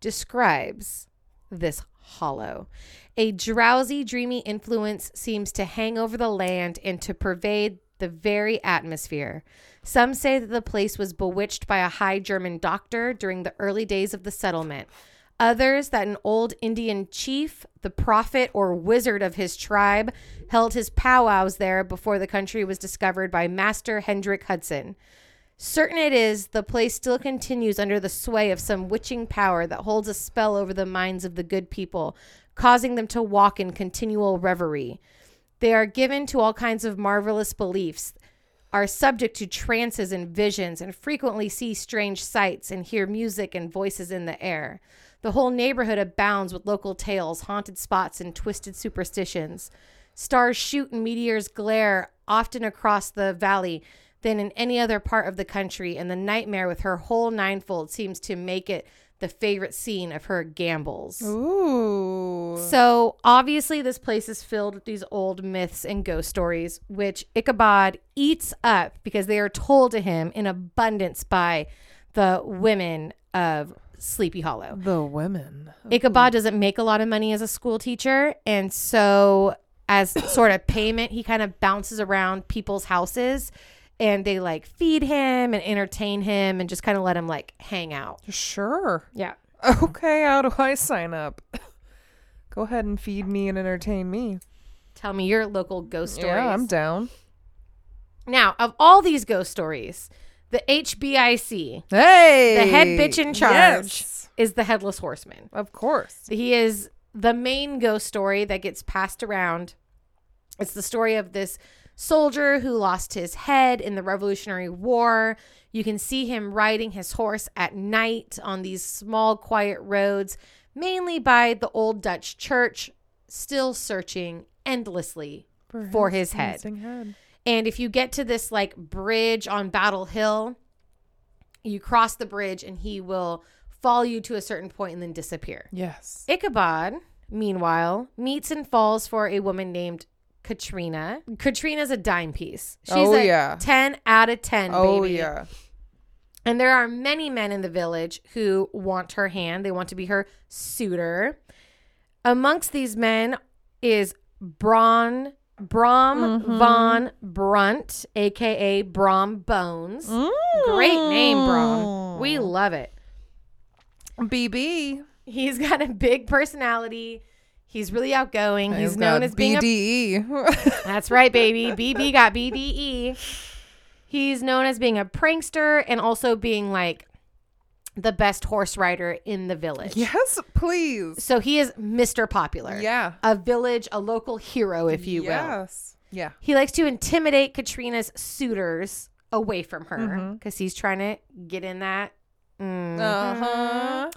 describes this hollow. A drowsy, dreamy influence seems to hang over the land and to pervade the very atmosphere. Some say that the place was bewitched by a high German doctor during the early days of the settlement. Others that an old Indian chief, the prophet or wizard of his tribe, held his powwows there before the country was discovered by Master Hendrik Hudson. Certain it is, the place still continues under the sway of some witching power that holds a spell over the minds of the good people, causing them to walk in continual reverie. They are given to all kinds of marvelous beliefs, are subject to trances and visions, and frequently see strange sights and hear music and voices in the air. The whole neighborhood abounds with local tales, haunted spots, and twisted superstitions. Stars shoot and meteors glare often across the valley than in any other part of the country, and the nightmare with her whole ninefold seems to make it the favorite scene of her gambols. Ooh. So obviously, this place is filled with these old myths and ghost stories, which Ichabod eats up because they are told to him in abundance by the women of Sleepy Hollow. The women. Ichabod doesn't make a lot of money as a school teacher, and so as sort of payment, he kind of bounces around people's houses. And they like feed him and entertain him and just kind of let him like hang out. Sure. Yeah. Okay, how do I sign up? Go ahead and feed me and entertain me. Tell me your local ghost stories. Yeah, I'm down. Now, of all these ghost stories, the HBIC, Hey. the head bitch in charge, Yes. is the headless horseman. Of course. He is the main ghost story that gets passed around. It's the story of this soldier who lost his head in the Revolutionary War. You can see him riding his horse at night on these small, quiet roads, mainly by the old Dutch church, still searching endlessly for his head. head. And if you get to this like bridge on Battle Hill, you cross the bridge and he will follow you to a certain point and then disappear. Yes. Ichabod, meanwhile, meets and falls for a woman named Katrina. Katrina's a dime piece. She's Oh, a yeah. 10 out of 10, Oh baby. yeah. And there are many men in the village who want her hand. They want to be her suitor. Amongst these men is Braun Brom Mm-hmm. von Brunt, aka Brom Bones. Great name, Brom. We Mm. love it. BB. He's got a big personality. He's really outgoing. He's I've known as being a BDE. That's right, baby. BB got BDE. He's known as being a prankster and also being like the best horse rider in the village. yes, please. So he is Mr. Popular. Yeah. A village, a local hero, if you will. Yes. Yeah. He likes to intimidate Katrina's suitors away from her Mm-hmm. because he's trying to get in that. Mhm. Uh huh.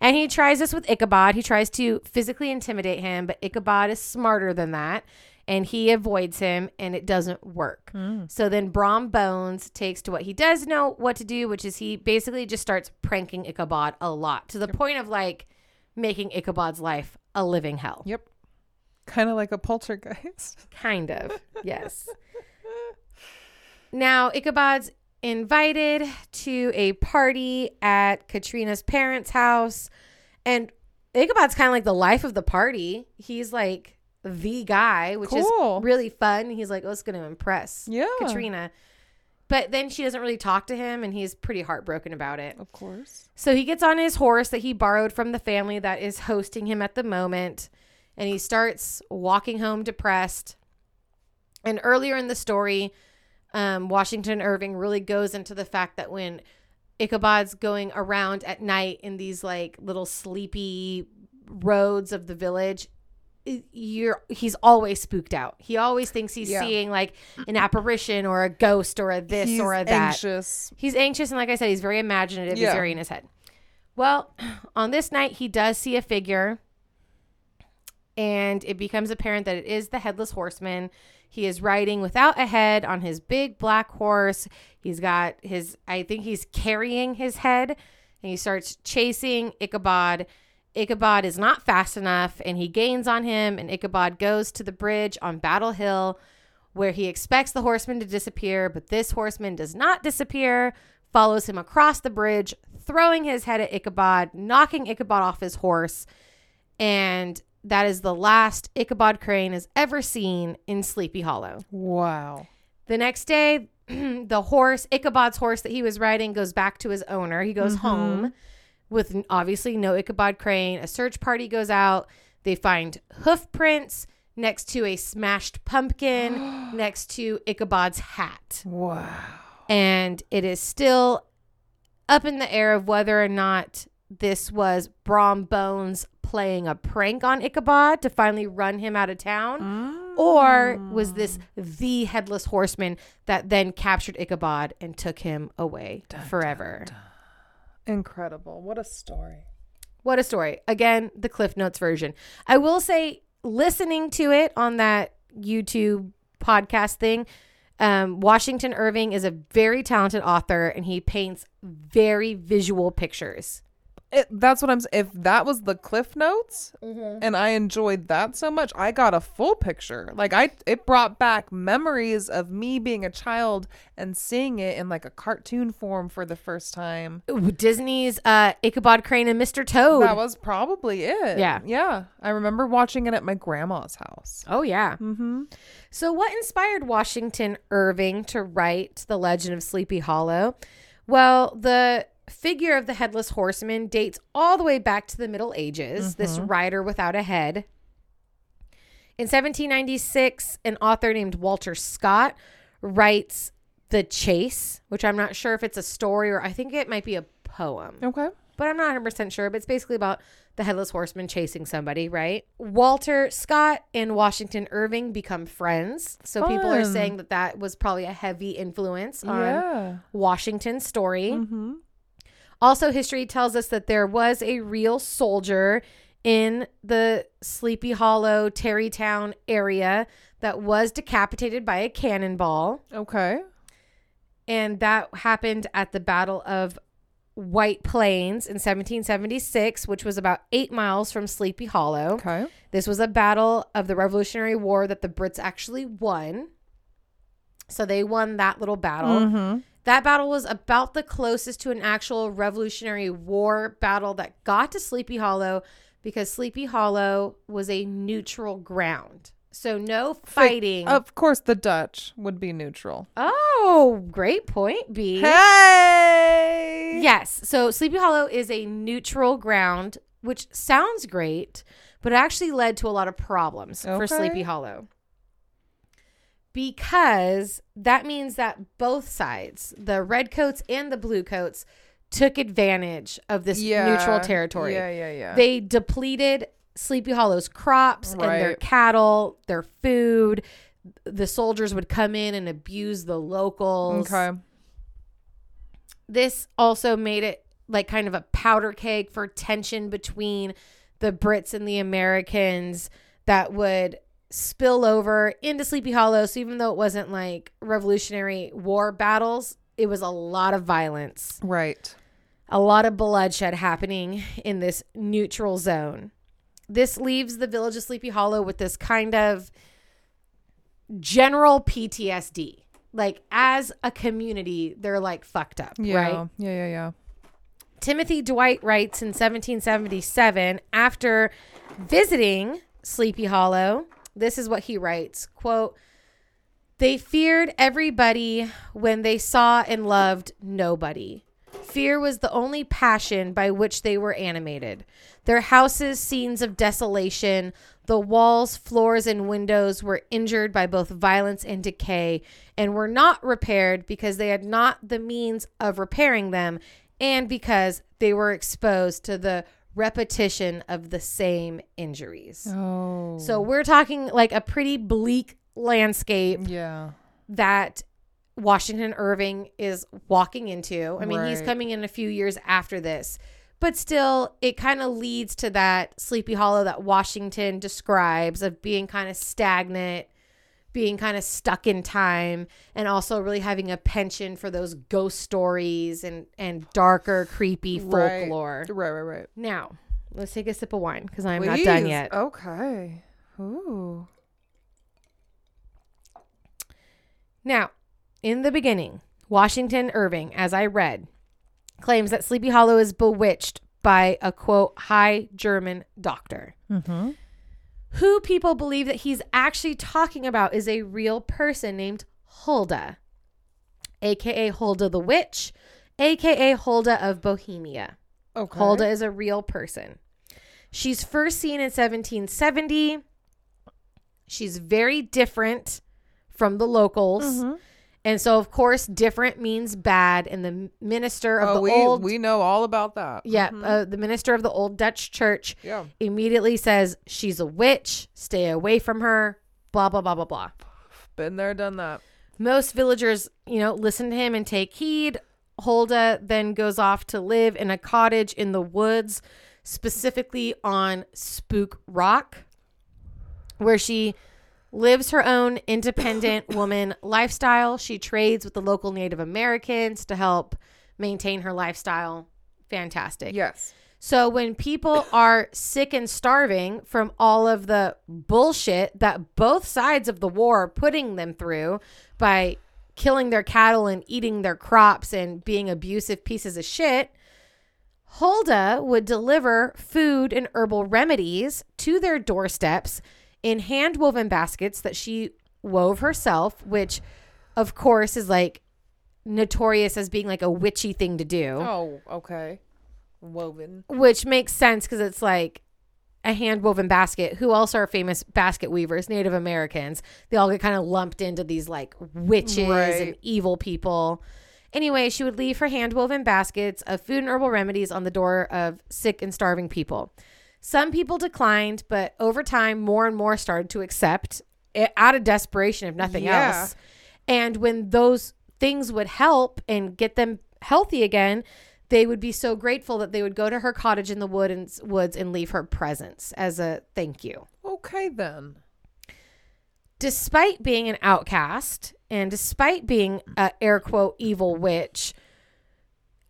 And he tries this with Ichabod. He tries to physically intimidate him, but Ichabod is smarter than that. And he avoids him, and it doesn't work. Hmm. So then Brom Bones takes to what he does know what to do, which is he basically just starts pranking Ichabod a lot to the point of like making Ichabod's life a living hell. Yep. Kind of like a poltergeist. Kind of, yes. Now, Ichabod's invited to a party at Katrina's parents' house. And Ichabod's kind of like the life of the party. He's like the guy, which Cool. is really fun. He's like, oh, it's going to impress Yeah. Katrina. But then she doesn't really talk to him, and he's pretty heartbroken about it. Of course. So he gets on his horse that he borrowed from the family that is hosting him at the moment, and he starts walking home depressed. And earlier in the story, um, Washington Irving really goes into the fact that when Ichabod's going around at night in these like little sleepy roads of the village, you're he's always spooked out. He always thinks he's Yeah. seeing like an apparition or a ghost or a this He's or a that. anxious. He's anxious, and like I said, he's very imaginative. He's very in his head. Well, on this night, he does see a figure, and it becomes apparent that it is the headless horseman. He is riding without a head on his big black horse. He's got his, I think he's carrying his head, and he starts chasing Ichabod. Ichabod is not fast enough, and he gains on him, and Ichabod goes to the bridge on Battle Hill where he expects the horseman to disappear, but this horseman does not disappear, follows him across the bridge, throwing his head at Ichabod, knocking Ichabod off his horse, and that is the last Ichabod Crane is ever seen in Sleepy Hollow. Wow. The next day, the horse, Ichabod's horse that he was riding, goes back to his owner. He goes mm-hmm. home with obviously no Ichabod Crane. A search party goes out. They find hoof prints next to a smashed pumpkin next to Ichabod's hat. Wow. And it is still up in the air of whether or not this was Brom Bones playing a prank on Ichabod to finally run him out of town. Or was this the headless horseman that then captured Ichabod and took him away forever? Incredible. What a story. What a story. Again, the Cliff Notes version. I will say, listening to it on that YouTube podcast thing, um, Washington Irving is a very talented author and he paints very visual pictures. It, that's what I'm. If that was the Cliff Notes, and I enjoyed that so much, I got a full picture. Like I, it brought back memories of me being a child and seeing it in like a cartoon form for the first time. Ooh, Disney's uh, Ichabod Crane and Mr. Toad. That was probably it. Yeah. yeah. I remember watching it at my grandma's house. oh, yeah. Mm-hmm. So, what inspired Washington Irving to write The Legend of Sleepy Hollow? Well, the figure of the headless horseman dates all the way back to the Middle Ages, this rider without a head. In 1796, an author named Walter Scott writes The Chase, which I'm not sure if it's a story or I think it might be a poem Okay. but I'm not 100% sure. But it's basically about the headless horseman chasing somebody, right? Walter Scott and Washington Irving become friends. So people are saying that that was probably a heavy influence on Yeah. Washington's story. Mm-hmm. Also, history tells us that there was a real soldier in the Sleepy Hollow, Tarrytown area that was decapitated by a cannonball. Okay. and that happened at the Battle of White Plains in 1776, which was about eight miles from Sleepy Hollow. Okay. This was a battle of the Revolutionary War that the Brits actually won. So they won that little battle. Mm-hmm. That battle was about the closest to an actual Revolutionary War battle that got to Sleepy Hollow because Sleepy Hollow was a neutral ground. So no fighting. Of course, the Dutch would be neutral. oh, great point, B. Hey. Yes. So Sleepy Hollow is a neutral ground, which sounds great, but it actually led to a lot of problems for Sleepy Hollow. Because that means that both sides, the redcoats and the bluecoats, took advantage of this neutral territory. Yeah, yeah, yeah. They depleted Sleepy Hollow's crops and their cattle, their food. The soldiers would come in and abuse the locals okay. this also made it like kind of a powder keg for tension between the Brits and the Americans that would spill over into Sleepy Hollow. So even though it wasn't like Revolutionary War battles, it was a lot of violence, Right. a lot of bloodshed happening in this neutral zone. This leaves the village of Sleepy Hollow with this kind of general PTSD. Like as a community, they're like fucked up, Yeah. right? Yeah, yeah, yeah. Timothy Dwight writes in 1777 after visiting Sleepy Hollow, this is what he writes, quote, they feared everybody when they saw and loved nobody. Fear was the only passion by which they were animated. Their houses, scenes of desolation, the walls, floors, and windows were injured by both violence and decay and were not repaired because they had not the means of repairing them and because they were exposed to the repetition of the same injuries. Oh. So we're talking like a pretty bleak landscape yeah. that Washington Irving is walking into. I mean, he's coming in a few years after this, but still, it kind of leads to that Sleepy Hollow that Washington describes of being kind of stagnant, being kind of stuck in time, and also really having a penchant for those ghost stories and and darker, creepy folklore. Right, right, right. Now, let's take a sip of wine because I'm not done yet. Okay. Ooh. Now, in the beginning, Washington Irving, as I read, claims that Sleepy Hollow is bewitched by a quote high German doctor. Mm-hmm. Who people believe that he's actually talking about is a real person named Hulda, aka Hulda the Witch, aka Hulda of Bohemia. Okay. Hulda is a real person. She's first seen in 1770. She's very different from the locals. Mhm. And so, of course, different means bad. And the minister of Oh, the we old, we know all about that. yeah, Mhm. uh, the minister of the old Dutch church yeah. immediately says she's a witch. Stay away from her. Blah blah blah blah blah. Been there, done that. Most villagers, you know, listen to him and take heed. Hulda then goes off to live in a cottage in the woods, specifically on Spook Rock, where she lives her own independent woman lifestyle. She trades with the local Native Americans to help maintain her lifestyle. Fantastic. Yes. So when people are sick and starving from all of the bullshit that both sides of the war are putting them through by killing their cattle and eating their crops and being abusive pieces of shit, Hulda would deliver food and herbal remedies to their doorsteps in hand woven baskets that she wove herself, which of course is like notorious as being like a witchy thing to do Oh, okay. Woven. which makes sense because it's like a hand woven basket. Who else are famous basket weavers? Native Americans. They all get kind of lumped into these like witches and evil people. Anyway, she would leave her hand woven baskets of food and herbal remedies on the door of sick and starving people. Some people declined, but over time, more and more started to accept it out of desperation, if nothing Yeah. else. And when those things would help and get them healthy again, they would be so grateful that they would go to her cottage in the wood and, woods and leave her presents as a thank you. Okay then. Despite being an outcast and despite being a air quote evil witch,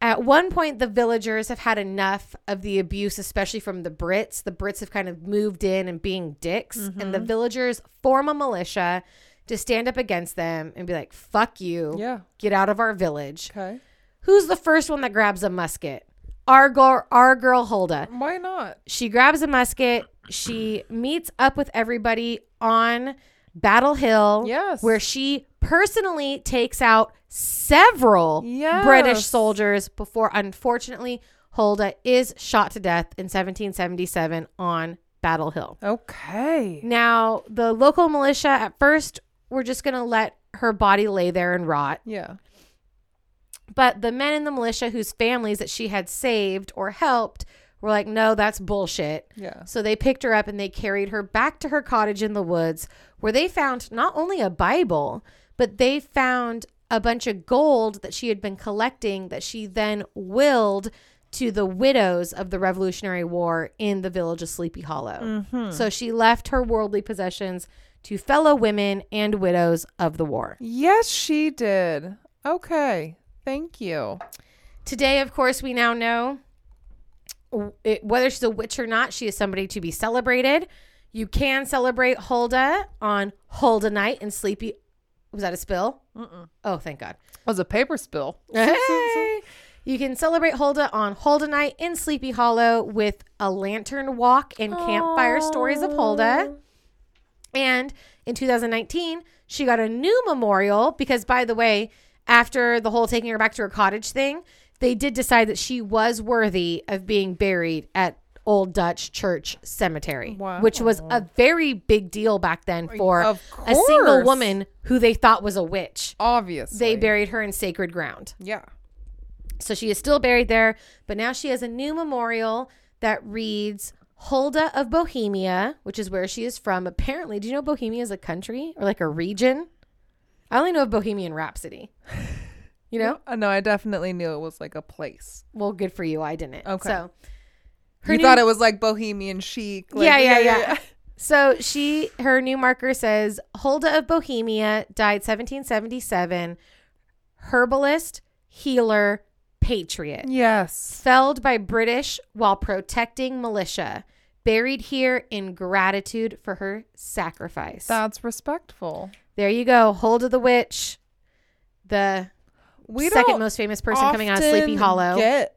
at one point the villagers have had enough of the abuse, especially from the Brits. The Brits have kind of moved in and being dicks, and the mm-hmm. villagers form a militia to stand up against them and be like, "Fuck you, Yeah. get out of our village." Okay. Who's the first one that grabs a musket? Our girl, our girl Hulda. Why not? She grabs a musket. She meets up with everybody on Battle Hill. Yes. Where she personally takes out several Yes. British soldiers before, unfortunately, Hulda is shot to death in 1777 on Battle Hill. Okay. Now, the local militia at first were just going to let her body lay there and rot. Yeah. But the men in the militia whose families that she had saved or helped were like, no, that's bullshit. Yeah. So they picked her up and they carried her back to her cottage in the woods where they found not only a Bible, but they found a bunch of gold that she had been collecting that she then willed to the widows of the Revolutionary War in the village of Sleepy Hollow. Hmm. So she left her worldly possessions to fellow women and widows of the war. Yes, she did. Okay. Thank you. Today, of course, we now know it, whether she's a witch or not, she is somebody to be celebrated. You can celebrate Hulda on Hulda night and Sleepy. Was that a spill? Oh, thank God. It was a paper spill. Hey! You can celebrate Hulda on Hulda night in Sleepy Hollow with a lantern walk and campfire stories of Hulda. And in 2019, she got a new memorial because, by the way, after the whole taking her back to her cottage thing, they did decide that she was worthy of being buried at Old Dutch Church Cemetery, Wow. which was a very big deal back then for a single woman who they thought was a witch. Obviously. They buried her in sacred ground. Yeah. So she is still buried there, but now she has a new memorial that reads Hulda of Bohemia, which is where she is from. Apparently, do you know Bohemia is a country or like a region? I only know of Bohemian Rhapsody. You know? Uh, No, I definitely knew it was like a place. Well, good for you. I didn't. Okay. So you new- thought it was like bohemian chic. Like, yeah, yeah, yeah. So she, her new marker says Hulda of Bohemia died 1777, herbalist, healer, patriot, Yes. felled by British while protecting militia, buried here in gratitude for her sacrifice. That's respectful. there you go, Hulda the witch, the We second most famous person coming out of Sleepy Hollow. Get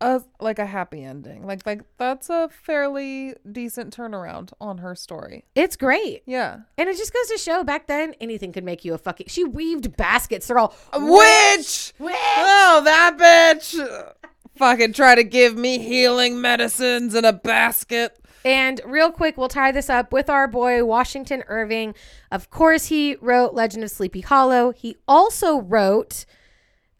a like a happy ending. Like like that's a fairly decent turnaround on her story. it's great. Yeah. And it just goes to show back then anything could make you a fucking. She weaved baskets. They're all uh, Witch! Witch! Oh, that bitch! Fucking try to give me healing medicines in a basket. And real quick, we'll tie this up with our boy Washington Irving. Of course, he wrote Legend of Sleepy Hollow. He also wrote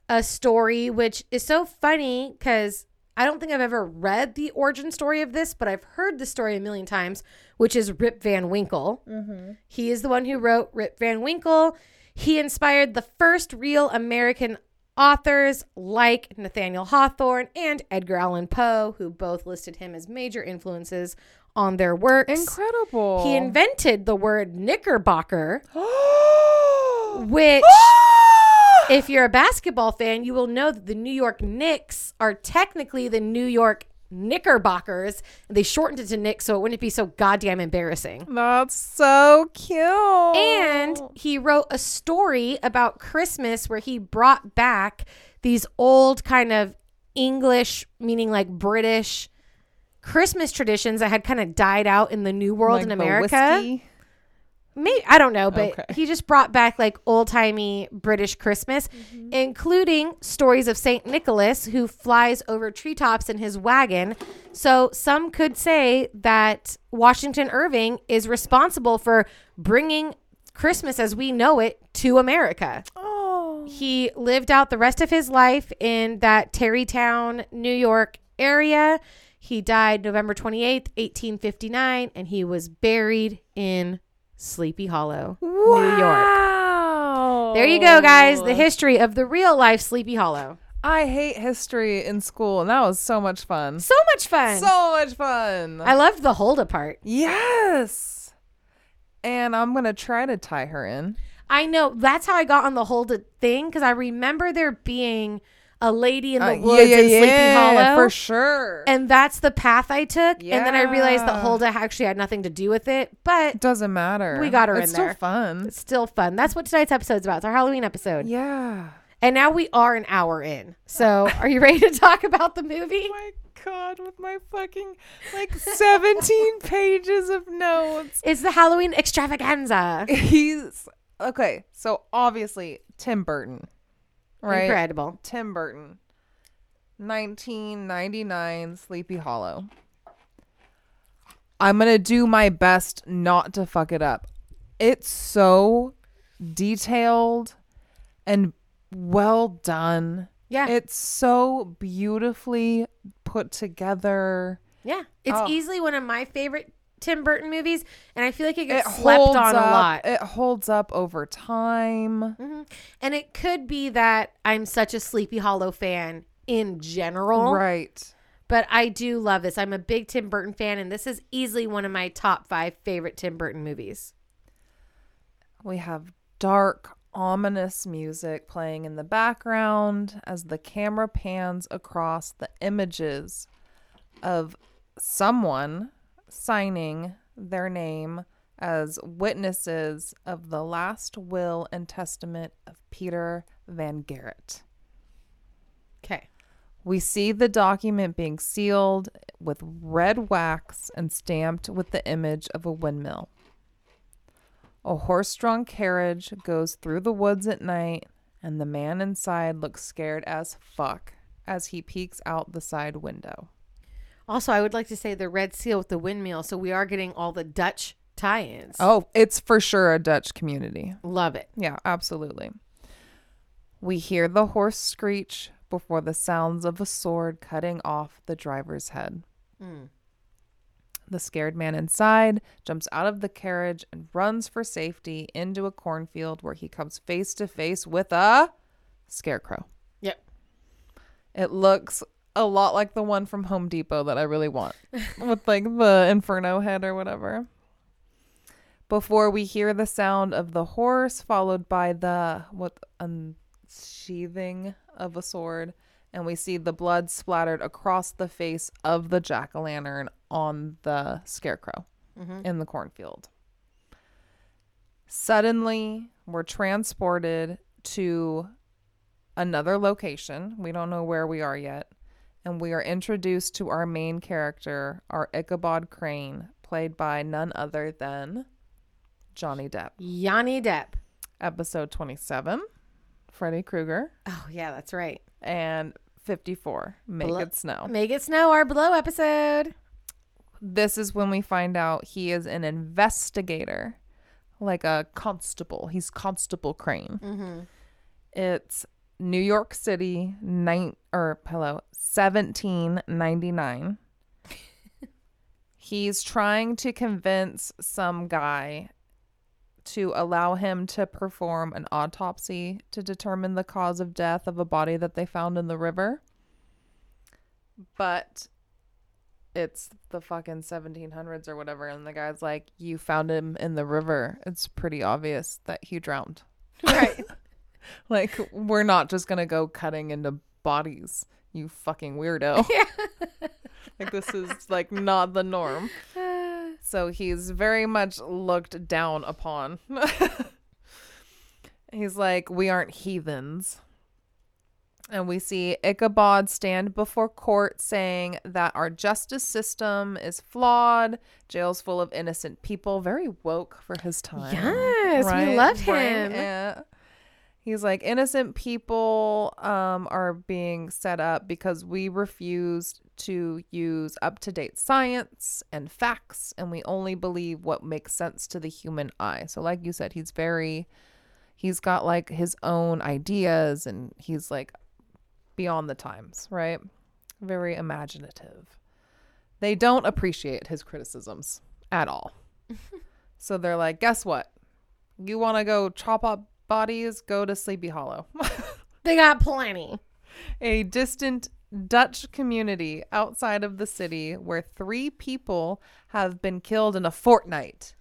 a story which is so funny because I don't think I've ever read the origin story of this, but I've heard the story a million times, which is Rip Van Winkle. Mm-hmm. He is the one who wrote Rip Van Winkle. He inspired the first real American authors like Nathaniel Hawthorne and Edgar Allan Poe, who both listed him as major influences on their works. Incredible. He invented the word knickerbocker, which, ah! If you're a basketball fan, you will know that the New York Knicks are technically the New York Knickerbockers. They shortened it to Knicks so it wouldn't be so goddamn embarrassing. That's so cute. And he wrote a story about Christmas where he brought back these old kind of English, meaning like British Christmas traditions that had kind of died out in the New World Like in America. whiskey. Maybe I don't know, but Okay. he just brought back like old timey British Christmas, Mm-hmm. including stories of Saint Nicholas who flies over treetops in his wagon. So some could say that Washington Irving is responsible for bringing Christmas as we know it to America. Oh. He lived out the rest of his life in that Tarrytown, New York area. He died November 28th, 1859, and he was buried in Sleepy Hollow, New York. There you go, guys. The history of the real life Sleepy Hollow. I hate history in school, and that was so much fun. So much fun. So much fun. I loved the Hulda part. yes. And I'm going to try to tie her in. I know that's how I got on the Hulda thing because I remember there being a lady in the Uh, woods in Sleepy Hollow. For sure. And that's the path I took. And then I realized that Yeah. Hulda actually had nothing to do with it. But it doesn't matter. We got her it's in still fun. it's still fun. That's what tonight's episode's about. It's our Halloween episode. Yeah. And now we are an hour in. So are you ready to talk about the movie? Oh my god, with my fucking like 17 pages of notes. It's the Halloween extravaganza. He's okay. So obviously Tim Burton, right? Incredible. Tim Burton, 1999, Sleepy Hollow. I'm gonna do my best not to fuck it up. It's so detailed and well done. Yeah. It's so beautifully put together. yeah. It's Oh. easily one of my favorite Tim Burton movies. And I feel like it It gets slept holds on up. a lot. It holds up over time. Mhm. And it could be that I'm such a Sleepy Hollow fan in general. Right. But I do love this. I'm a big Tim Burton fan, and this is easily one of my top five favorite Tim Burton movies. We have dark, ominous music playing in the background as the camera pans across the images of someone signing their name as witnesses of the last will and testament of Peter Van Garrett. Okay. We see the document being sealed with red wax and stamped with the image of a windmill. A horse drawn carriage goes through the woods at night, and the man inside looks scared as fuck as he peeks out the side window. Also, I would like to say the red seal with the windmill. So we are getting all the Dutch tie ins. Oh, it's for sure a Dutch community. Love it. Yeah, absolutely. We hear the horse screech before the sounds of a sword cutting off the driver's head. Mm. The scared man inside jumps out of the carriage and runs for safety into a cornfield where he comes face to face with a scarecrow. Yep. It looks a lot like the one from Home Depot that I really want with like the inferno head or whatever. Before we hear the sound of the horse, followed by the what unsheathing of a sword, and we see the blood splattered across the face of the jack o' lantern on the scarecrow mm-hmm. in the cornfield. Suddenly, we're transported to another location. We don't know where we are yet. And we are introduced to our main character, our Ichabod Crane, played by none other than Johnny Depp. Yanni Depp. Episode 27, Freddy Krueger, Oh yeah, that's right. and 54, Make It Snow. Make it snow. Our blow episode. This is when we find out he is an investigator, like a constable. He's Constable Crane. Mm-hmm. It's New York City, nine or hello, seventeen ninety nine. He's trying to convince some guy to allow him to perform an autopsy to determine the cause of death of a body that they found in the river. But it's the fucking 1700s or whatever and the guy's like you found him in the river it's pretty obvious that he drowned Right. like we're not just gonna go cutting into bodies you fucking weirdo. Like this is like not the norm. So he's very much looked down upon. He's like we aren't heathens. And we see Ichabod stand before court saying that our justice system is flawed, jail's full of innocent people, very woke for his time. Yes, we love him. Yeah. He's like innocent people um, are being set up because we refused to use up-to-date science and facts and we only believe what makes sense to the human eye. So like you said, he's very he's got like his own ideas and he's like beyond the times, right? Very imaginative. They don't appreciate his criticisms at all. so they're like, guess what? You want to go chop up bodies? Go to Sleepy Hollow, They got plenty. a distant Dutch community outside of the city where three people have been killed in a fortnight.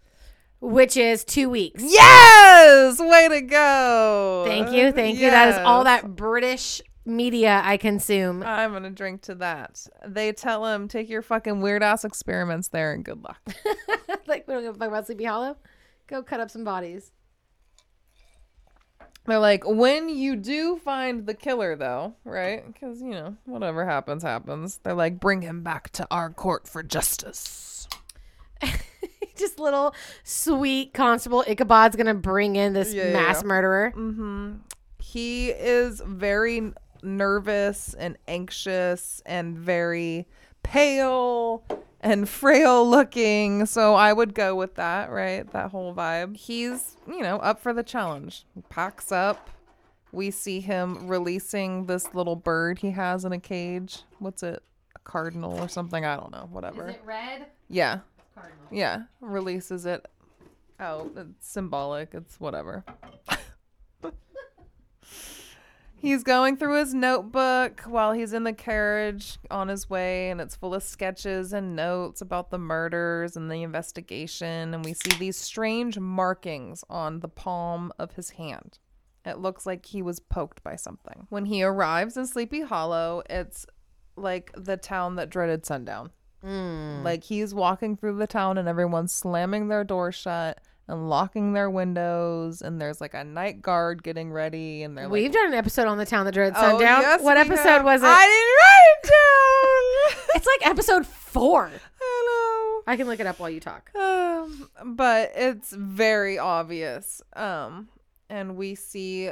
Which is two weeks. Yes! Way to go. Thank you. Thank you. That is all that British media I consume. I'm gonna drink to that. They tell him, take your fucking weird ass experiments there and good luck. like, we're going to talk about Sleepy Hollow. Go cut up some bodies. They're like, when you do find the killer, though, right? Because, you know, whatever happens, happens. They're like, bring him back to our court for justice. Just little sweet constable Ichabod's going to bring in this Yeah, yeah, mass yeah. murderer. Mm-hmm. He is very nervous and anxious and very pale and frail looking. So I would go with that, right? That whole vibe. He's, you know, up for the challenge. He packs up. We see him releasing this little bird he has in a cage. What's it? A cardinal or something? I don't know. Whatever. Is it red? Yeah. Cardinal. Yeah. Releases it Oh, It's symbolic. It's whatever. He's going through his notebook while he's in the carriage on his way, and it's full of sketches and notes about the murders and the investigation. And we see these strange markings on the palm of his hand. It looks like he was poked by something. When he arrives in Sleepy Hollow, it's like the town that dreaded sundown. Hmm. Like he's walking through the town and everyone's slamming their door shut and locking their windows and there's like a night guard getting ready and they're We've done an episode on the town that dreaded "Oh, sundown. yes, what episode have. was it? I didn't write it down. it's like episode four. Hello. I can look it up while you talk. Um, but it's very obvious. Um, and we see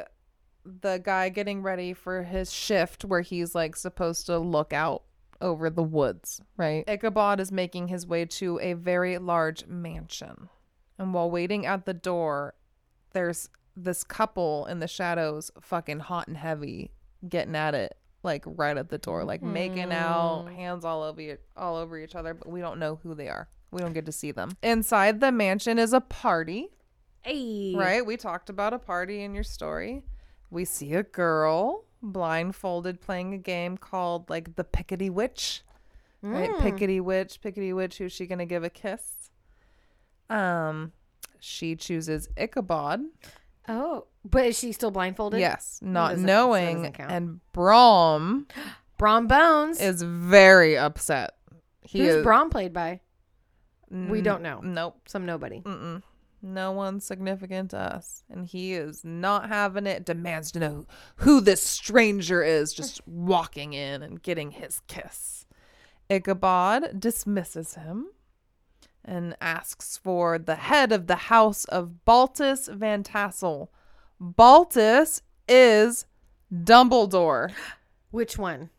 the guy getting ready for his shift where he's like supposed to look out over the woods, right? Ichabod is making his way to a very large mansion. And while waiting at the door, there's this couple in the shadows, fucking hot and heavy, getting at it like right at the door, like making out, hands all over e- all over each other, but we don't know who they are. We don't get to see them. Inside the mansion is a party, Hey. right? We talked about a party in your story. we see a girl blindfolded playing a game called like the Pickety Witch. Right? Mm. Pickety Witch, Pickety Witch, who's she gonna give a kiss? Um she chooses Ichabod. Oh, but is she still blindfolded? Yes, not doesn't- so knowing. doesn't count. And Brom Brom Bones. is very upset. He Who's is, Brom played by? We don't know. Nope. Some nobody. Mm-mm. No one significant to us. And he is not having it, demands to know who this stranger is, just walking in and getting his kiss. Ichabod dismisses him and asks for the head of the house of Baltus Van Tassel. Baltus is Dumbledore. Which one?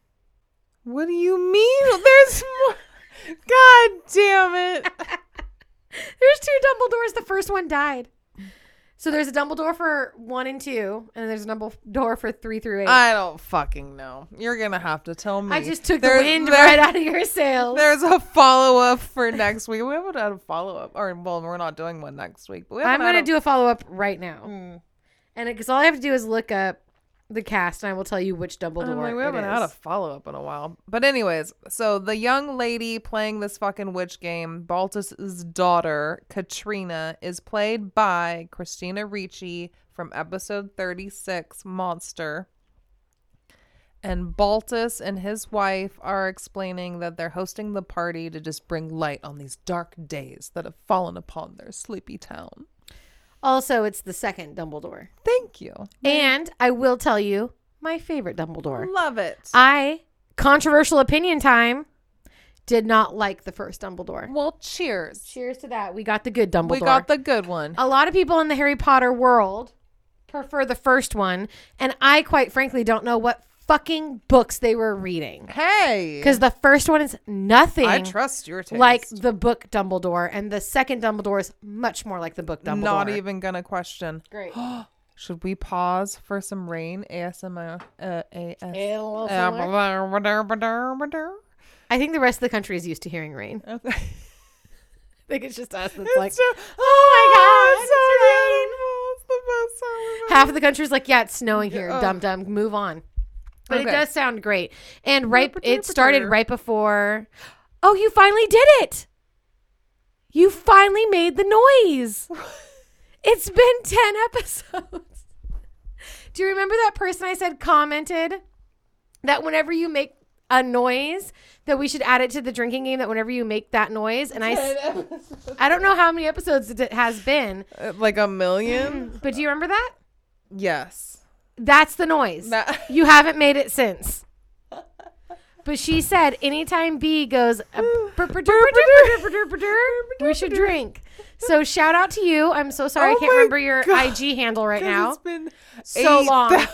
What do you mean? There's more. God damn it. There's two Dumbledores. The first one died. So there's a Dumbledore for one and two, and there's a Dumbledore for three through eight. I, don't fucking know. You're gonna have to tell me. I just took There- the wind there- right out of your sails. There's a follow up for next week. We haven't had a follow up, or well, we're not doing one next week. But we I'm gonna a- do a follow up right now, Mm. and because all I have to do is look up the cast, and I will tell you which Dumbledore. I'm like, we haven't had a follow up in a while. But anyways, so the young lady playing this fucking witch game, Baltus's daughter, Katrina, is played by Christina Ricci from episode 36, Monster. And Baltus and his wife are explaining that they're hosting the party to just bring light on these dark days that have fallen upon their sleepy town. Also, it's the second Dumbledore, Thank you. and I will tell you my favorite Dumbledore. Love it. I controversial opinion time. Did not like the first Dumbledore. well, cheers. Cheers to that. We got the good Dumbledore. We got the good one. a lot of people in the Harry Potter world prefer the first one, and I quite frankly don't know what fucking books they were reading Hey. because the first one is nothing I trust your taste. like the book Dumbledore, and the second Dumbledore is much more like the book Dumbledore. Not even gonna question. great. Should we pause for some rain? ASMR. Uh, AS. I think the rest of the country is used to hearing rain. I think it's just us that's like just- Oh my it's God, so beautiful. It's the best half of the country's like, yeah, it's snowing here. Yeah. Dum dum, move on. But it does sound great. And right, it started right before. Oh, you finally did it! You finally made the noise. it's been ten episodes. Do you remember that person I said commented that whenever you make a noise, that we should add it to the drinking game? That whenever you make that noise, and I I don't know how many episodes it has been, Uh, like a million? but do you remember that? yes. That's the noise. That- you haven't made it since. But she said, anytime B goes, we should drink. So shout out to you. I'm so sorry oh I can't remember your God, IG handle right now. It's been so 8, long.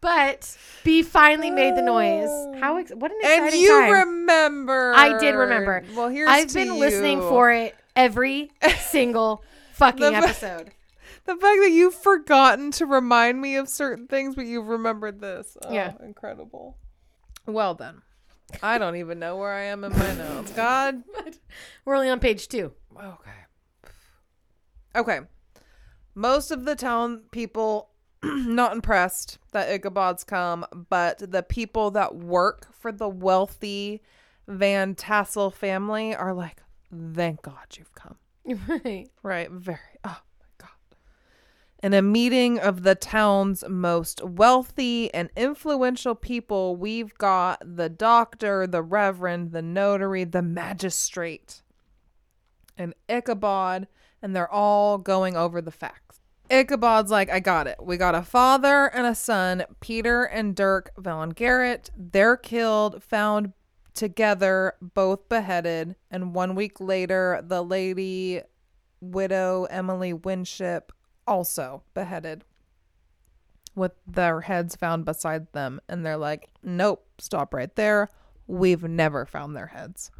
but B finally made the noise. How ex- what an exciting And you time. remember. I did remember. Well, here's I've been you. listening for it every single fucking episode. The fact that you've forgotten to remind me of certain things, but you've remembered this. Oh, Yeah. Incredible. Well, then. I don't even know where I am in my notes. God. We're only on page two. Okay. Okay. Most of the town people not impressed that Ichabod's come, but the people that work for the wealthy Van Tassel family are like, thank God you've come. Right. Right. Very. Oh. In a meeting of the town's most wealthy and influential people, we've got the doctor, the reverend, the notary, the magistrate, and Ichabod, and they're all going over the facts. Ichabod's like, I got it. We got a father and a son, Peter and Dirk Van Garrett. They're killed, found together, both beheaded. And one week later, the lady widow Emily Winship also beheaded with their heads found beside them. And they're like, nope, stop right there. We've never found their heads.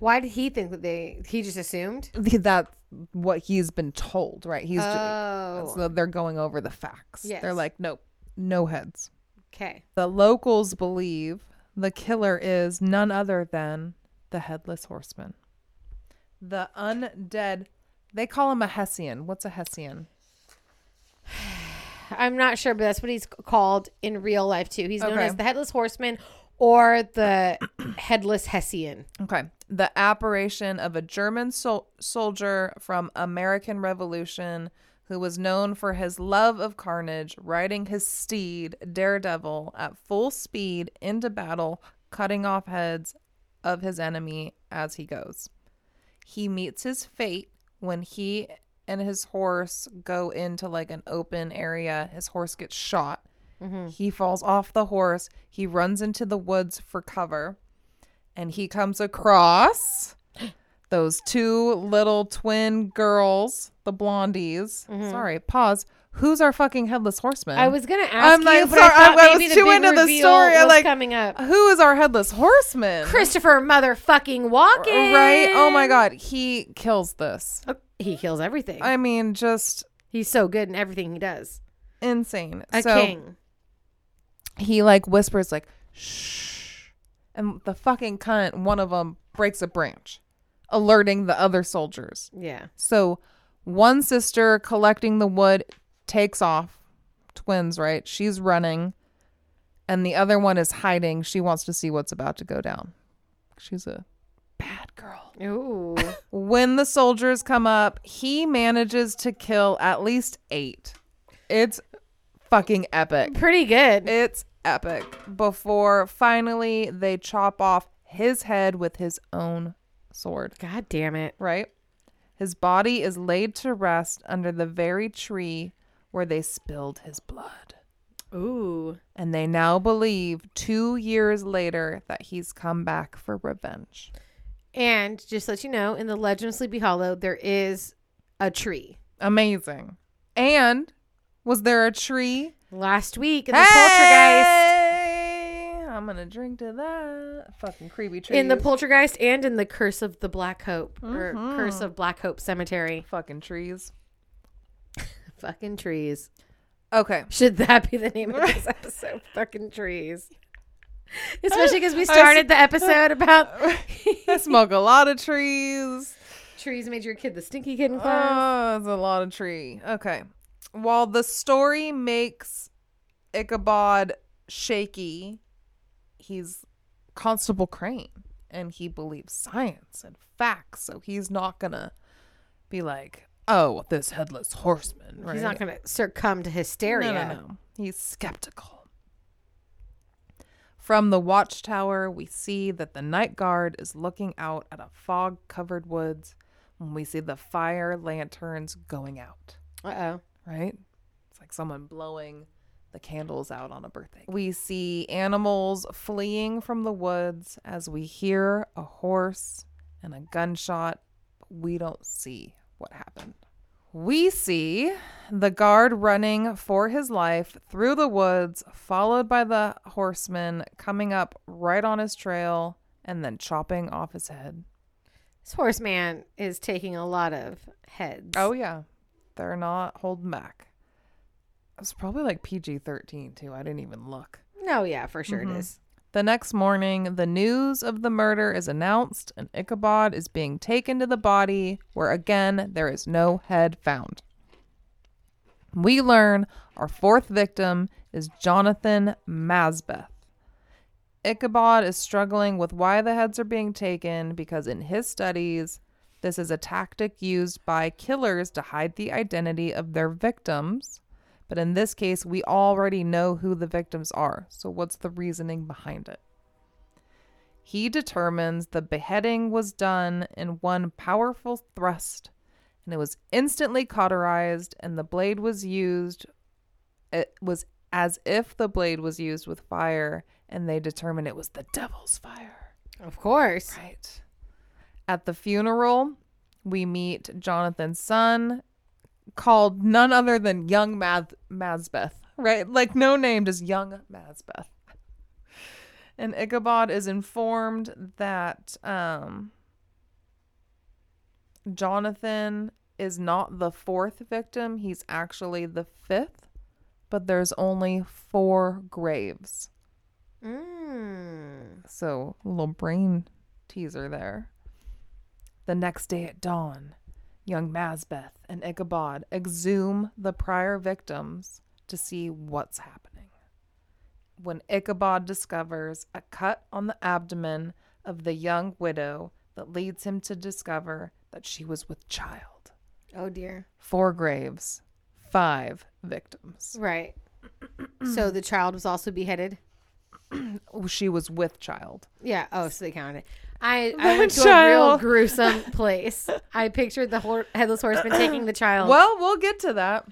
Why did he think that they? He just assumed. That's what he's been told, right? He's Oh. so they're going over the facts. Yes. They're like, nope, no heads. Okay. The locals believe the killer is none other than the headless horseman. The undead, they call him a Hessian. What's a Hessian? I'm not sure, but that's what he's called in real life too. He's known Okay. as the headless horseman or the headless Hessian. Okay. The apparition of a German sol- soldier from American Revolution who was known for his love of carnage, riding his steed, Daredevil, at full speed into battle, cutting off heads of his enemy as he goes. He meets his fate when he and his horse go into like an open area. His horse gets shot. Mm-hmm. He falls off the horse. He runs into the woods for cover and he comes across those two little twin girls, the blondies. Mm-hmm. Sorry, pause. Who's our fucking headless horseman? I was gonna ask I'm you, like, but sorry, I I- was too into the story. Was like- coming up. Who is our headless horseman? Christopher motherfucking Walken. Right? Oh my god, he kills this. Oh, He kills everything. I mean, just He's so good in everything he does. insane. A so king. he like whispers like shh, and the fucking cunt, one of them breaks a branch, alerting the other soldiers. Yeah. So one sister collecting the wood takes off, twins, right? She's running, and the other one is hiding. She wants to see what's about to go down. She's a bad girl. Ooh. When the soldiers come up, he manages to kill at least eight. It's fucking epic. Pretty good. It's epic. Before finally they chop off his head with his own sword God damn it. right? His body is laid to rest under the very tree where they spilled his blood. Ooh. And they now believe two years later that he's come back for revenge. And just to let you know, in the Legend of Sleepy Hollow, there is a tree. Amazing. And was there a tree? Last week in the Poltergeist. Hey! I'm gonna drink to that. Fucking creepy tree. In the Poltergeist and in the Curse of the Black Hope or Mhm. Curse of Black Hope Cemetery. fucking trees. Fucking trees. Okay. Should that be the name of this episode? Fucking trees. Especially because we started the episode about I smoke a lot of trees. trees made your kid the stinky kid in class. Oh, it's a lot of tree. Okay. While the story makes Ichabod shaky, he's Constable Crane and he believes science and facts. So he's not going to be like, oh, this headless horseman. Right? He's not going to succumb to hysteria. No, no, no. He's skeptical. From the watchtower, we see that the night guard is looking out at a fog covered woods when we see the fire lanterns going out, Uh oh. right? It's like someone blowing the candles out on a birthday. We see animals fleeing from the woods as we hear a horse and a gunshot. We don't see what happened. We see the guard running for his life through the woods, followed by the horseman coming up right on his trail and then chopping off his head. This horseman is taking a lot of heads. Oh, yeah. They're not holding back. It's probably like PG 13, too. I didn't even look. no, yeah, for sure Mhm. it is. The next morning, the news of the murder is announced, and Ichabod is being taken to the body, where again there is no head found. We learn our fourth victim is Jonathan Masbeth. Ichabod is struggling with why the heads are being taken because, in his studies, this is a tactic used by killers to hide the identity of their victims. But in this case, we already know who the victims are. So, what's the reasoning behind it? He determines the beheading was done in one powerful thrust, and it was instantly cauterized, and the blade was used. It was as if the blade was used with fire, and they determined it was the devil's fire. Of course. Right. At the funeral, we meet Jonathan's son, called none other than Young Maz- Mazbeth, right? Like no name, just Young Mazbeth. And Ichabod is informed that um, Jonathan is not the fourth victim, he's actually the fifth, but there's only four graves. Mm. So, little brain teaser there. The next day at dawn, young Masbeth and Ichabod exhume the prior victims, to see what's happening. When Ichabod discovers a cut on the abdomen of the young widow that leads him to discover that she was with child. Oh dear. Four graves, five victims. Right. so the child was also beheaded. She was with child. Yeah. Oh, so they counted. I, I went to a real gruesome place. I pictured the hor- headless horseman taking the child. Well, we'll get to that.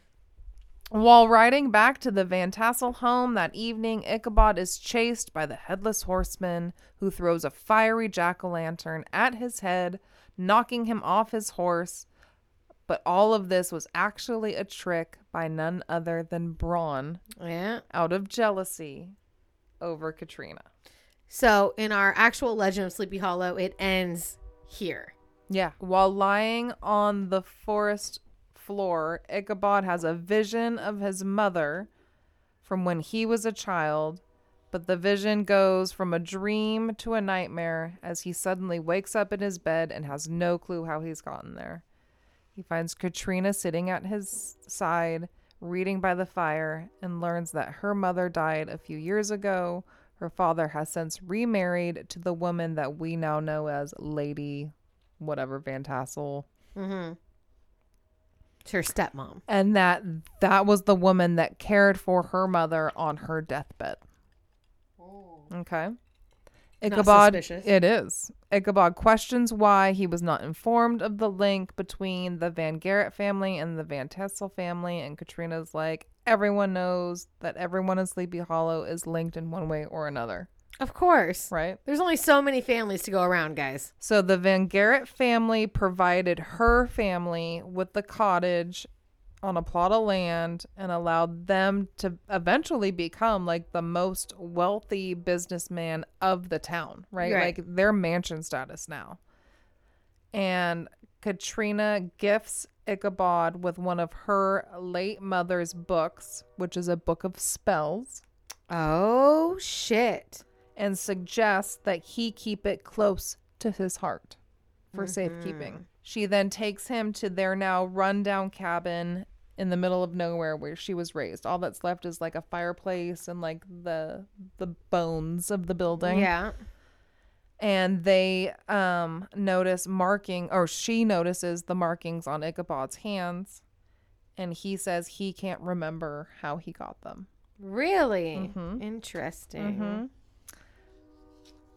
While riding back to the Van Tassel home that evening, Ichabod is chased by the headless horseman who throws a fiery jack o' lantern at his head, knocking him off his horse. But all of this was actually a trick by none other than Brom Yeah. out of jealousy over Katrina. So in our actual Legend of Sleepy Hollow, it ends here. Yeah. While lying on the forest floor, Ichabod has a vision of his mother from when he was a child, but the vision goes from a dream to a nightmare as he suddenly wakes up in his bed and has no clue how he's gotten there. He finds Katrina sitting at his side, reading by the fire, and learns that her mother died a few years ago. Her father has since remarried to the woman that we now know as Lady whatever Van Tassel. Mm-hmm. It's her stepmom. And that that was the woman that cared for her mother on her deathbed. Okay. Ichabod, suspicious. it is. Ichabod questions why he was not informed of the link between the Van Garrett family and the Van Tassel family. And Katrina's like, everyone knows that everyone in Sleepy Hollow is linked in one way or another, Of course. right? There's only so many families to go around, guys. So the Van Garrett family provided her family with the cottage on a plot of land and allowed them to eventually become like the most wealthy businessman of the town, right? Right. Like their mansion status now. And Katrina gifts Ichabod with one of her late mother's books, which is a book of spells Oh shit. and suggests that he keep it close to his heart for mm-hmm. safekeeping. She then takes him to their now rundown cabin in the middle of nowhere where she was raised. All that's left is like a fireplace and like the the bones of the building. Yeah. And they um notice marking or she notices the markings on Ichabod's hands and he says he can't remember how he got them. Really Mhm. interesting. Mhm.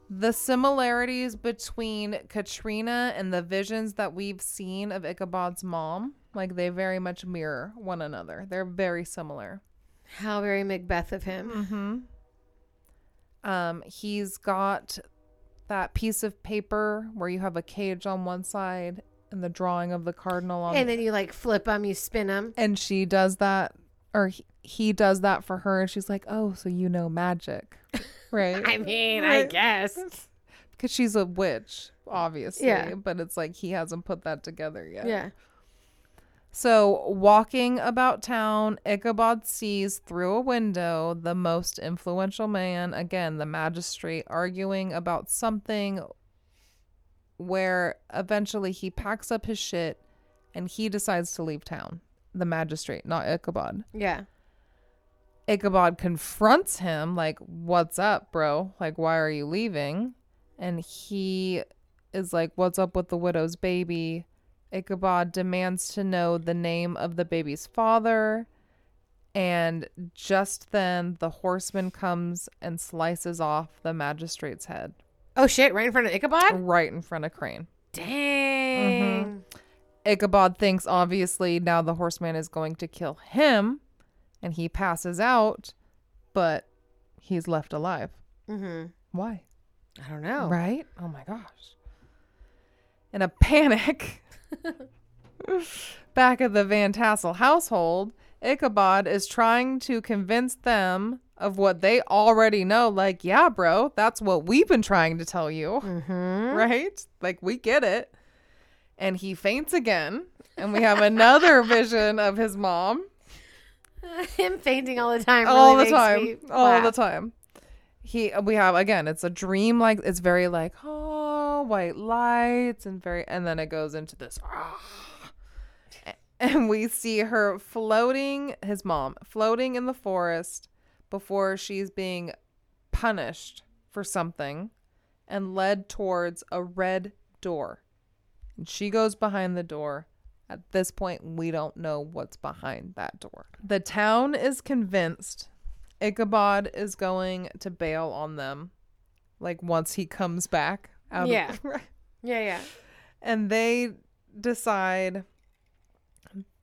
The similarities between Katrina and the visions that we've seen of Ichabod's mom, like they very much mirror one another. They're very similar. How very Macbeth of him. Mm-hmm. Um, he's got that piece of paper where you have a cage on one side and the drawing of the cardinal on, And then you like flip them, you spin them. and she does that, or he, he does that for her, and she's like, "Oh, so you know magic, right?" I mean, I guess. because she's a witch, obviously. Yeah. But it's like he hasn't put that together yet. Yeah. So, walking about town, Ichabod sees through a window the most influential man, again, the magistrate, arguing about something where eventually he packs up his shit and he decides to leave town. The magistrate, not Ichabod. Yeah. Ichabod confronts him, like, What's up, bro? Like, why are you leaving? And he is like, What's up with the widow's baby? Ichabod demands to know the name of the baby's father. And just then, the horseman comes and slices off the magistrate's head Oh shit! Right in front of Ichabod. right in front of Crane. Dang. Ichabod thinks, obviously, now the horseman is going to kill him, and he passes out, but he's left alive. Mm-hmm. Why? I don't know. Right? Oh my gosh. In a panic, back at the Van Tassel household, Ichabod is trying to convince them of what they already know. Like, yeah, bro, that's what we've been trying to tell you. Mm-hmm. Right? Like, we get it. And he faints again. And we have another vision of his mom Him fainting all the time. all the time me all the time he we have again it's a dream like it's very like oh white lights and very and then it goes into this "Ah." and we see her floating, his mom, floating in the forest before she's being punished for something and led towards a red door. And she goes behind the door. At this point, we don't know what's behind that door. The town is convinced Ichabod is going to bail on them, like once he comes back out Yeah. of Yeah, yeah. and they decide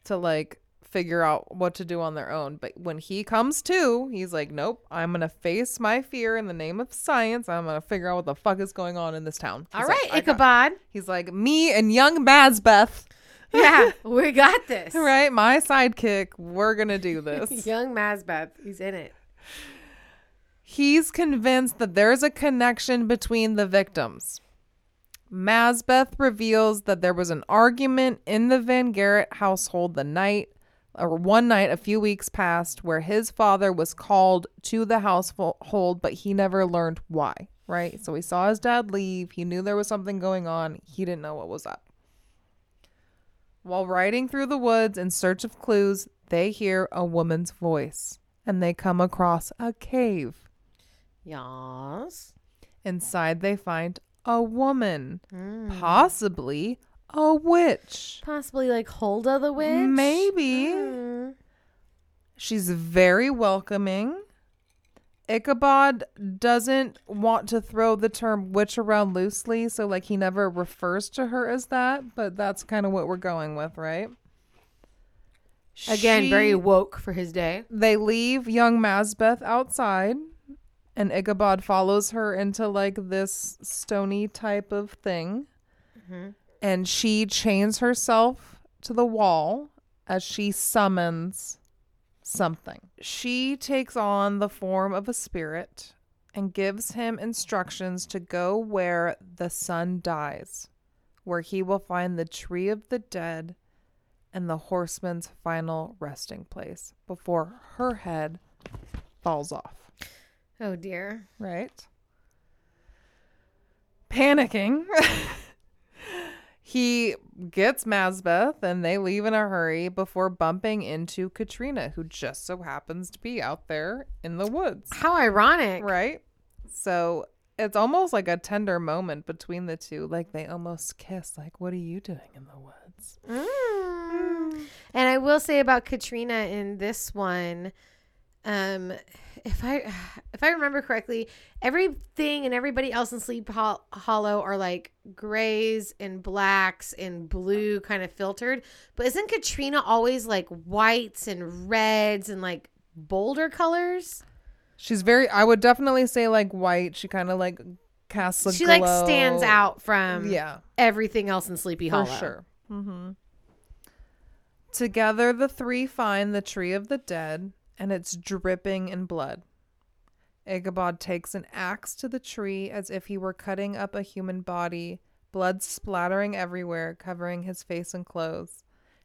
to like figure out what to do on their own. But when he comes to, he's like, "Nope, I'm gonna face my fear in the name of science. I'm gonna figure out what the fuck is going on in this town." He's All like, right, "I got-" Ichabod. He's like, "Me and young Mazbeth, Yeah, we got this. right? My sidekick. We're gonna do this." Young Mazbeth. He's in it. He's convinced that there's a connection between the victims. Masbeth reveals that there was an argument in the Van Garrett household the night or one night a few weeks past where his father was called to the household but he never learned why, right? So he saw his dad leave, he knew there was something going on, he didn't know what was up. While riding through the woods in search of clues, they hear a woman's voice and they come across a cave. Yes. Inside, they find a woman, Mm. possibly a witch. Possibly like Hulda the witch. Maybe. Mm. She's very welcoming. Ichabod doesn't want to throw the term witch around loosely, so like he never refers to her as that, but that's kind of what we're going with, right? Again, She- very woke for his day. They leave young Masbeth outside, and Ichabod follows her into like this stony type of thing. Mm-hmm. And she chains herself to the wall as she summons something. She takes on the form of a spirit and gives him instructions to go where the sun dies, where he will find the tree of the dead and the horseman's final resting place before her head falls off, Oh dear. right? Panicking, he gets Mazbeth and they leave in a hurry before bumping into Katrina, who just so happens to be out there in the woods, How ironic. right? So it's almost like a tender moment between the two. Like they almost kiss, like, what are you doing in the woods? Mm. And I will say about Katrina in this one, um, if I if I remember correctly, everything and everybody else in Sleep Hol- Hollow are like grays and blacks and blue kind of filtered, but isn't Katrina always like whites and reds and like bolder colors? She's very, I would definitely say like white. She kind of like casts a she like stands out from Yeah. everything else in Sleepy For Hollow. sure. Mm-hmm. Together, the three find the tree of the dead, and it's dripping in blood. Ichabod takes an axe to the tree as if he were cutting up a human body, blood splattering everywhere, covering his face and clothes.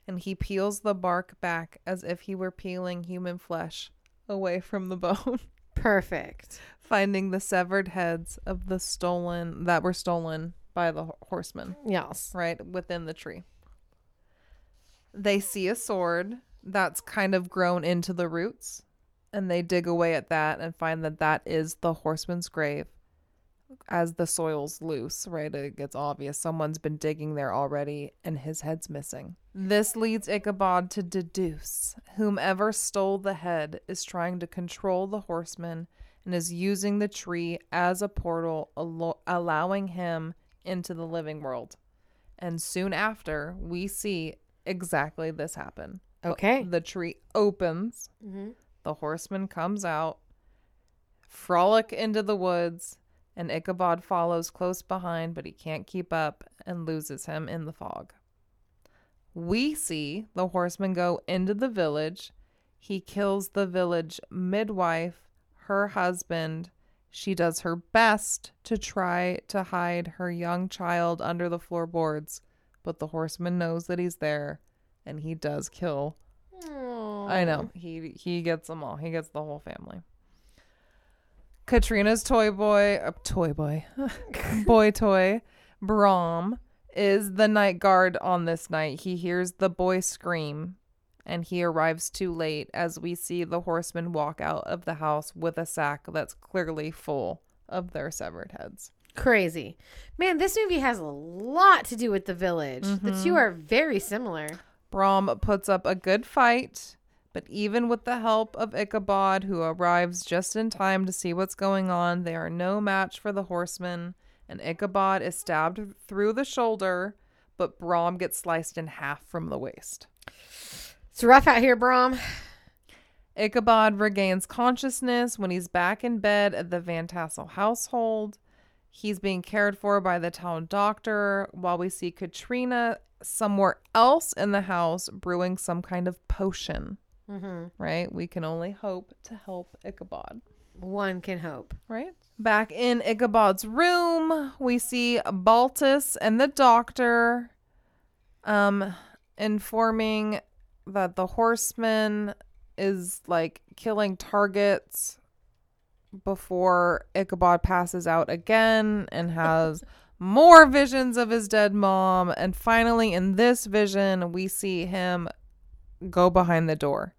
And he peels the bark back as if he were peeling human flesh away from the bone, Perfect. finding the severed heads of the stolen that were stolen by the horsemen Yes. right within the tree. They see a sword that's kind of grown into the roots, and they dig away at that and find that that is the horseman's grave. As the soil's loose, right? It gets obvious someone's been digging there already, and his head's missing. This leads Ichabod to deduce whomever stole the head is trying to control the horseman and is using the tree as a portal, allo- allowing him into the living world. And soon after, we see exactly this happen. Okay. The tree opens, mm-hmm. the horseman comes out, frolic into the woods, and Ichabod follows close behind, but he can't keep up and loses him in the fog. We see the horseman go into the village. He kills the village midwife, her husband. She does her best to try to hide her young child under the floorboards, but the horseman knows that he's there and he does kill. I know. He he gets them all. He gets the whole family. Katrina's toy boy, uh, toy boy, boy toy, Brom is the night guard on this night. He hears the boy scream and he arrives too late as we see the horseman walk out of the house with a sack that's clearly full of their severed heads. Crazy. Man, this movie has a lot to do with the village. The two are very similar. Brom puts up a good fight, but even with the help of Ichabod, who arrives just in time to see what's going on, they are no match for the horsemen, and Ichabod is stabbed through the shoulder, but Brom gets sliced in half from the waist. It's rough out here, Brom. Ichabod regains consciousness when he's back in bed at the Van Tassel household. He's being cared for by the town doctor while we see Katrina somewhere else in the house brewing some kind of potion. Mm-hmm. Right? We can only hope to help Ichabod. One can hope. Right? Back in Ichabod's room, we see Baltus and the doctor um informing that the horseman is like killing targets before Ichabod passes out again and has more visions of his dead mom. And finally, in this vision, we see him go behind the door.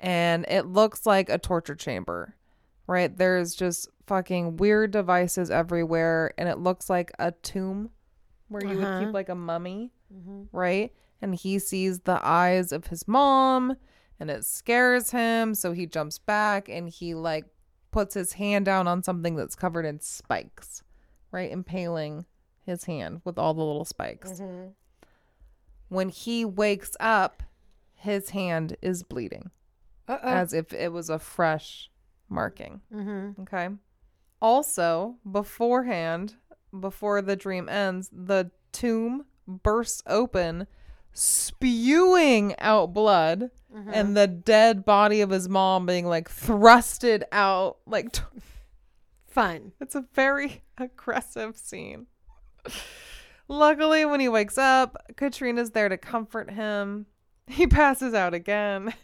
And it looks like a torture chamber, right? There's just fucking weird devices everywhere. And it looks like a tomb where you would Uh-huh. keep like a mummy Mm-hmm. right? And he sees the eyes of his mom and it scares him. So he jumps back and he like puts his hand down on something that's covered in spikes, right? Impaling his hand with all the little spikes. Mm-hmm. When he wakes up, his hand is bleeding Uh-oh. as if it was a fresh marking. mm-hmm. Okay. Also, beforehand, before the dream ends, the tomb bursts open, spewing out blood, Mm-hmm. and the dead body of his mom being like thrusted out. Like, t- Fun. it's a very aggressive scene. Luckily, when he wakes up, Katrina's there to comfort him. He passes out again.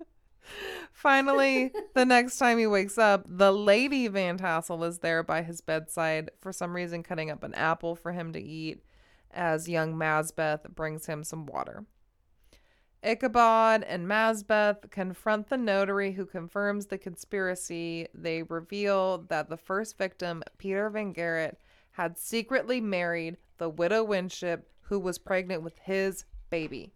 Finally, the next time he wakes up, the lady Van Tassel is there by his bedside, for some reason cutting up an apple for him to eat, as young Masbeth brings him some water. Ichabod and Masbeth confront the notary who confirms the conspiracy. They reveal that the first victim, Peter Van Garrett, had secretly married the widow Winship, who was pregnant with his baby.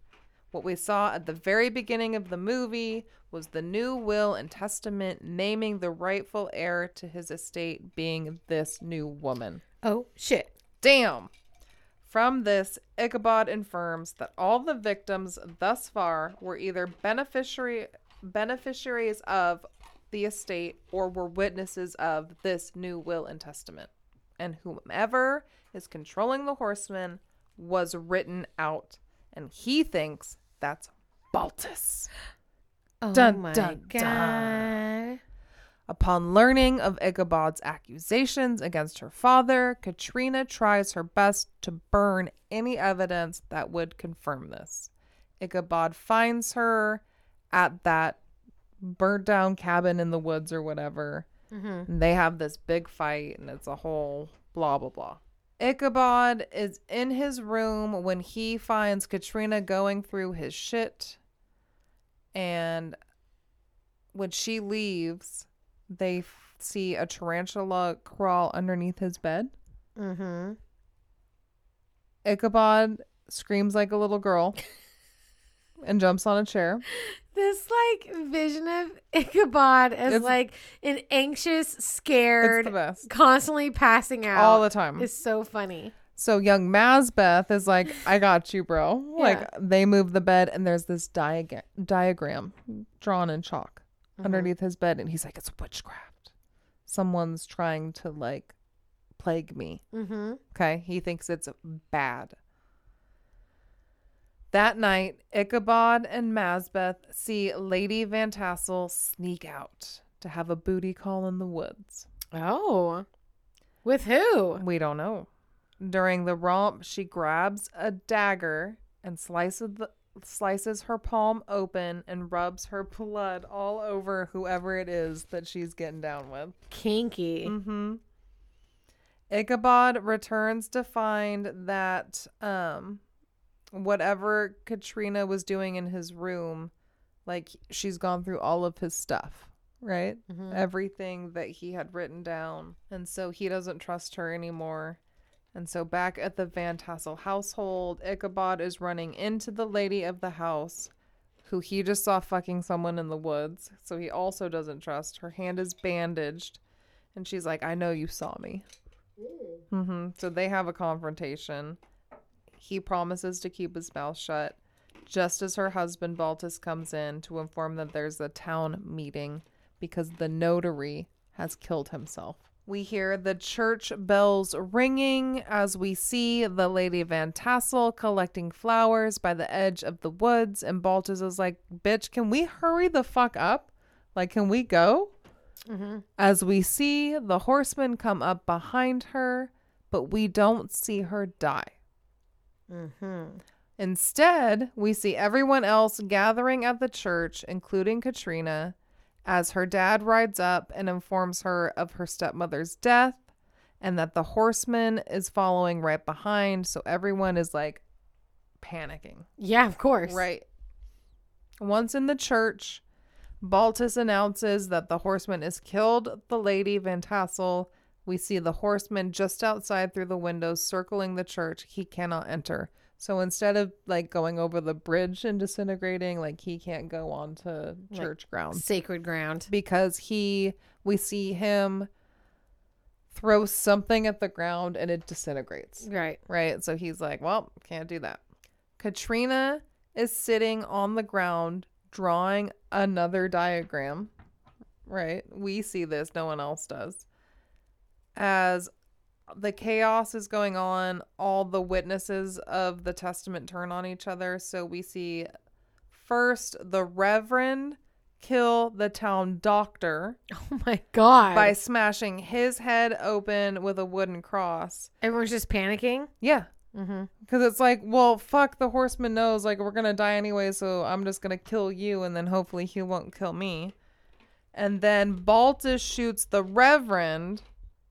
What we saw at the very beginning of the movie was the new will and testament naming the rightful heir to his estate being this new woman. Oh, shit. Damn. From this, Ichabod infirms that all the victims thus far were either beneficiary beneficiaries of the estate or were witnesses of this new will and testament. And whomever is controlling the horsemen was written out. And he thinks that's Baltus. Oh, Dun, my dun, God. dun. Upon learning of Ichabod's accusations against her father, Katrina tries her best to burn any evidence that would confirm this. Ichabod finds her at that burnt down cabin in the woods or whatever. Mm-hmm. And they have this big fight, and it's a whole blah, blah, blah. Ichabod is in his room when he finds Katrina going through his shit. And when she leaves, they f- see a tarantula crawl underneath his bed. Mm-hmm. Ichabod screams like a little girl and jumps on a chair. This like vision of Ichabod as It's- like an anxious, It's scared, best. constantly passing out. All the time. is so funny. So young Masbeth is like, I got you, bro. Like Yeah. they move the bed and there's this diagram diagram drawn in chalk Mhm. underneath his bed and he's like, It's witchcraft. Someone's trying to like plague me. Mm-hmm. Okay. He thinks it's bad. That night, Ichabod and Masbeth see Lady Van Tassel sneak out to have a booty call in the woods. Oh, with who? We don't know. During the romp, she grabs a dagger and slices the, slices her palm open and rubs her blood all over whoever it is that she's getting down with. Kinky. Mm-hmm. Ichabod returns to find that um whatever Katrina was doing in his room, like she's gone through all of his stuff, right? Mm-hmm. Everything that he had written down. And so he doesn't trust her anymore. And so back at the Van Tassel household, Ichabod is running into the lady of the house who he just saw fucking someone in the woods. So he also doesn't trust. Her hand is bandaged. And she's like, I know you saw me. Mm-hmm. So they have a confrontation. He promises to keep his mouth shut. Just as her husband Baltus comes in to inform that there's a town meeting because the notary has killed himself. We hear the church bells ringing as we see the Lady Van Tassel collecting flowers by the edge of the woods. And Baltus is like, Bitch, can we hurry the fuck up? Like, can we go? Mhm. As we see the horsemen come up behind her, but we don't see her die. Mm-hmm. Instead, we see everyone else gathering at the church, including Katrina, as her dad rides up and informs her of her stepmother's death and that the horseman is following right behind. So everyone is like panicking. Yeah, of course. Right. Once in the church, Baltus announces that the horseman has killed the lady Van Tassel. We see the horseman just outside through the windows circling the church. He cannot enter. So instead of like going over the bridge and disintegrating, like he can't go onto church grounds Sacred ground. because he we see him throw something at the ground and it disintegrates Right. right? So he's like, well, can't do that. Katrina is sitting on the ground drawing another diagram, right? We see this, no one else does. As the chaos is going on, all the witnesses of the testament turn on each other. So we see first the Reverend kill the town doctor Oh my god. by smashing his head open with a wooden cross. Everyone's just panicking. Yeah, Mm-hmm. because it's like, well, fuck, the horseman knows, like, we're gonna die anyway, so I'm just gonna kill you, and then hopefully he won't kill me. And then Baltus shoots the Reverend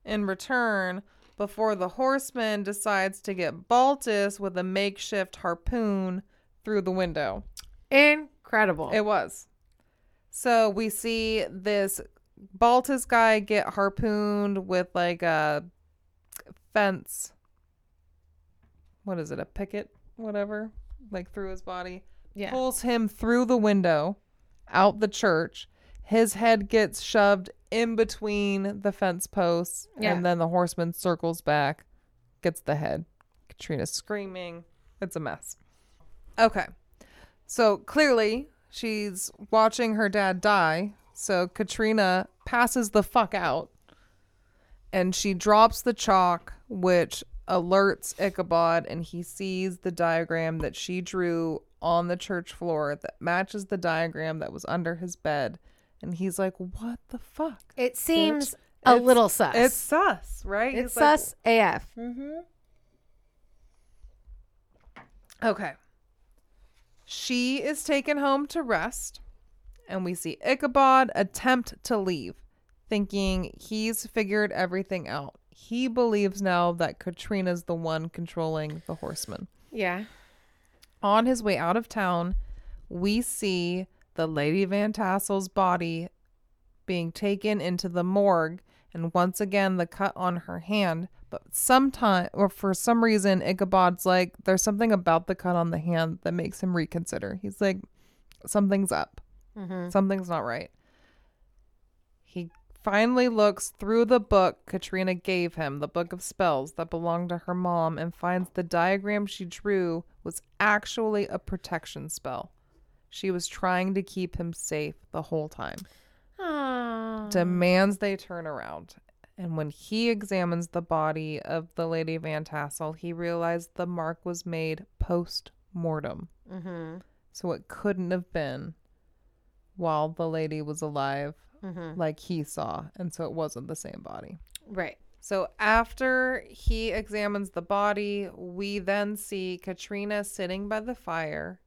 in return before the horseman decides to get Baltus with a makeshift harpoon through the window. Incredible. It was. So we see this Baltus guy get harpooned with like a fence. What is it? A picket? Whatever. Like through his body. yeah. Pulls him through the window out the church. His head gets shoved in between the fence posts. Yeah. And then the horseman circles back, gets the head. Katrina's screaming. It's a mess. Okay. So clearly she's watching her dad die. So Katrina passes the fuck out and she drops the chalk, which alerts Ichabod, and he sees the diagram that she drew on the church floor that matches the diagram that was under his bed. And he's like, What the fuck? It seems a It's- little sus. It's sus, right? it's He's like, sus AF. Mm-hmm. Okay. She is taken home to rest, and we see Ichabod attempt to leave, thinking he's figured everything out. He believes now that Katrina's the one controlling the horsemen. Yeah. On his way out of town, we see the Lady Van Tassel's body being taken into the morgue, and once again the cut on her hand. But sometime, or for some reason, Ichabod's like, there's something about the cut on the hand that makes him reconsider. He's like, something's up, Mm-hmm. something's not right. He finally looks through the book Katrina gave him, the book of spells that belonged to her mom, and finds the diagram she drew was actually a protection spell. She was trying to keep him safe the whole time. Aww. Demands they turn around. And when he examines the body of the Lady Van Tassel, he realized the mark was made post mortem. Mm-hmm. So it couldn't have been while the lady was alive, Mm-hmm. like he saw. And so it wasn't the same body. Right. So after he examines the body, we then see Katrina sitting by the fire,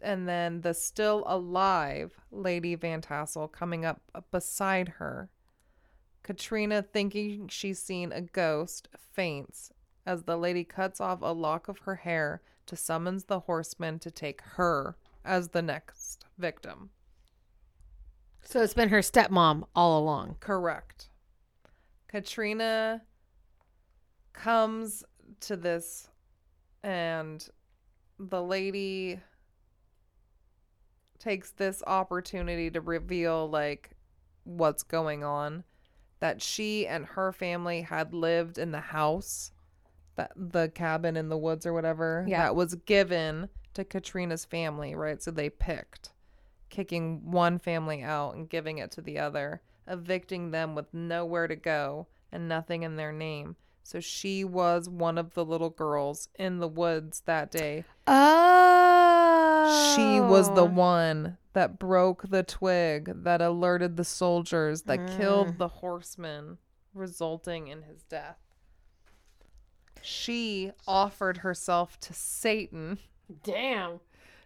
and then the still alive Lady Van Tassel coming up beside her. Katrina, thinking she's seen a ghost, faints as the lady cuts off a lock of her hair to summons the horseman to take her as the next victim. So it's been her stepmom all along. Correct. Katrina comes to this, and the lady takes this opportunity to reveal, like, what's going on. That she and her family had lived in the house, that the cabin in the woods or whatever, Yeah. that was given to Katrina's family, right? So they picked kicking one family out and giving it to the other, evicting them with nowhere to go and nothing in their name. So she was one of the little girls in the woods that day. Oh. She was the one that broke the twig that alerted the soldiers that killed the horseman, resulting in his death. She offered herself to Satan Damn.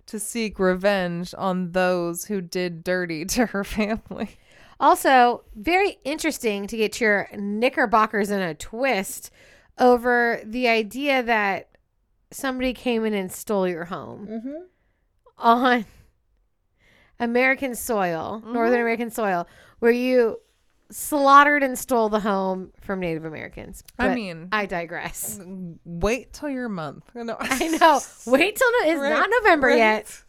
to seek revenge on those who did dirty to her family. Also, very interesting to get your knickerbockers in a twist over the idea that somebody came in and stole your home Mm-hmm. On American soil, Northern mm-hmm. American soil, where you slaughtered and stole the home from Native Americans. I mean, I digress. wait till your month. No. I know. Wait till no, it's Right, not November right. yet.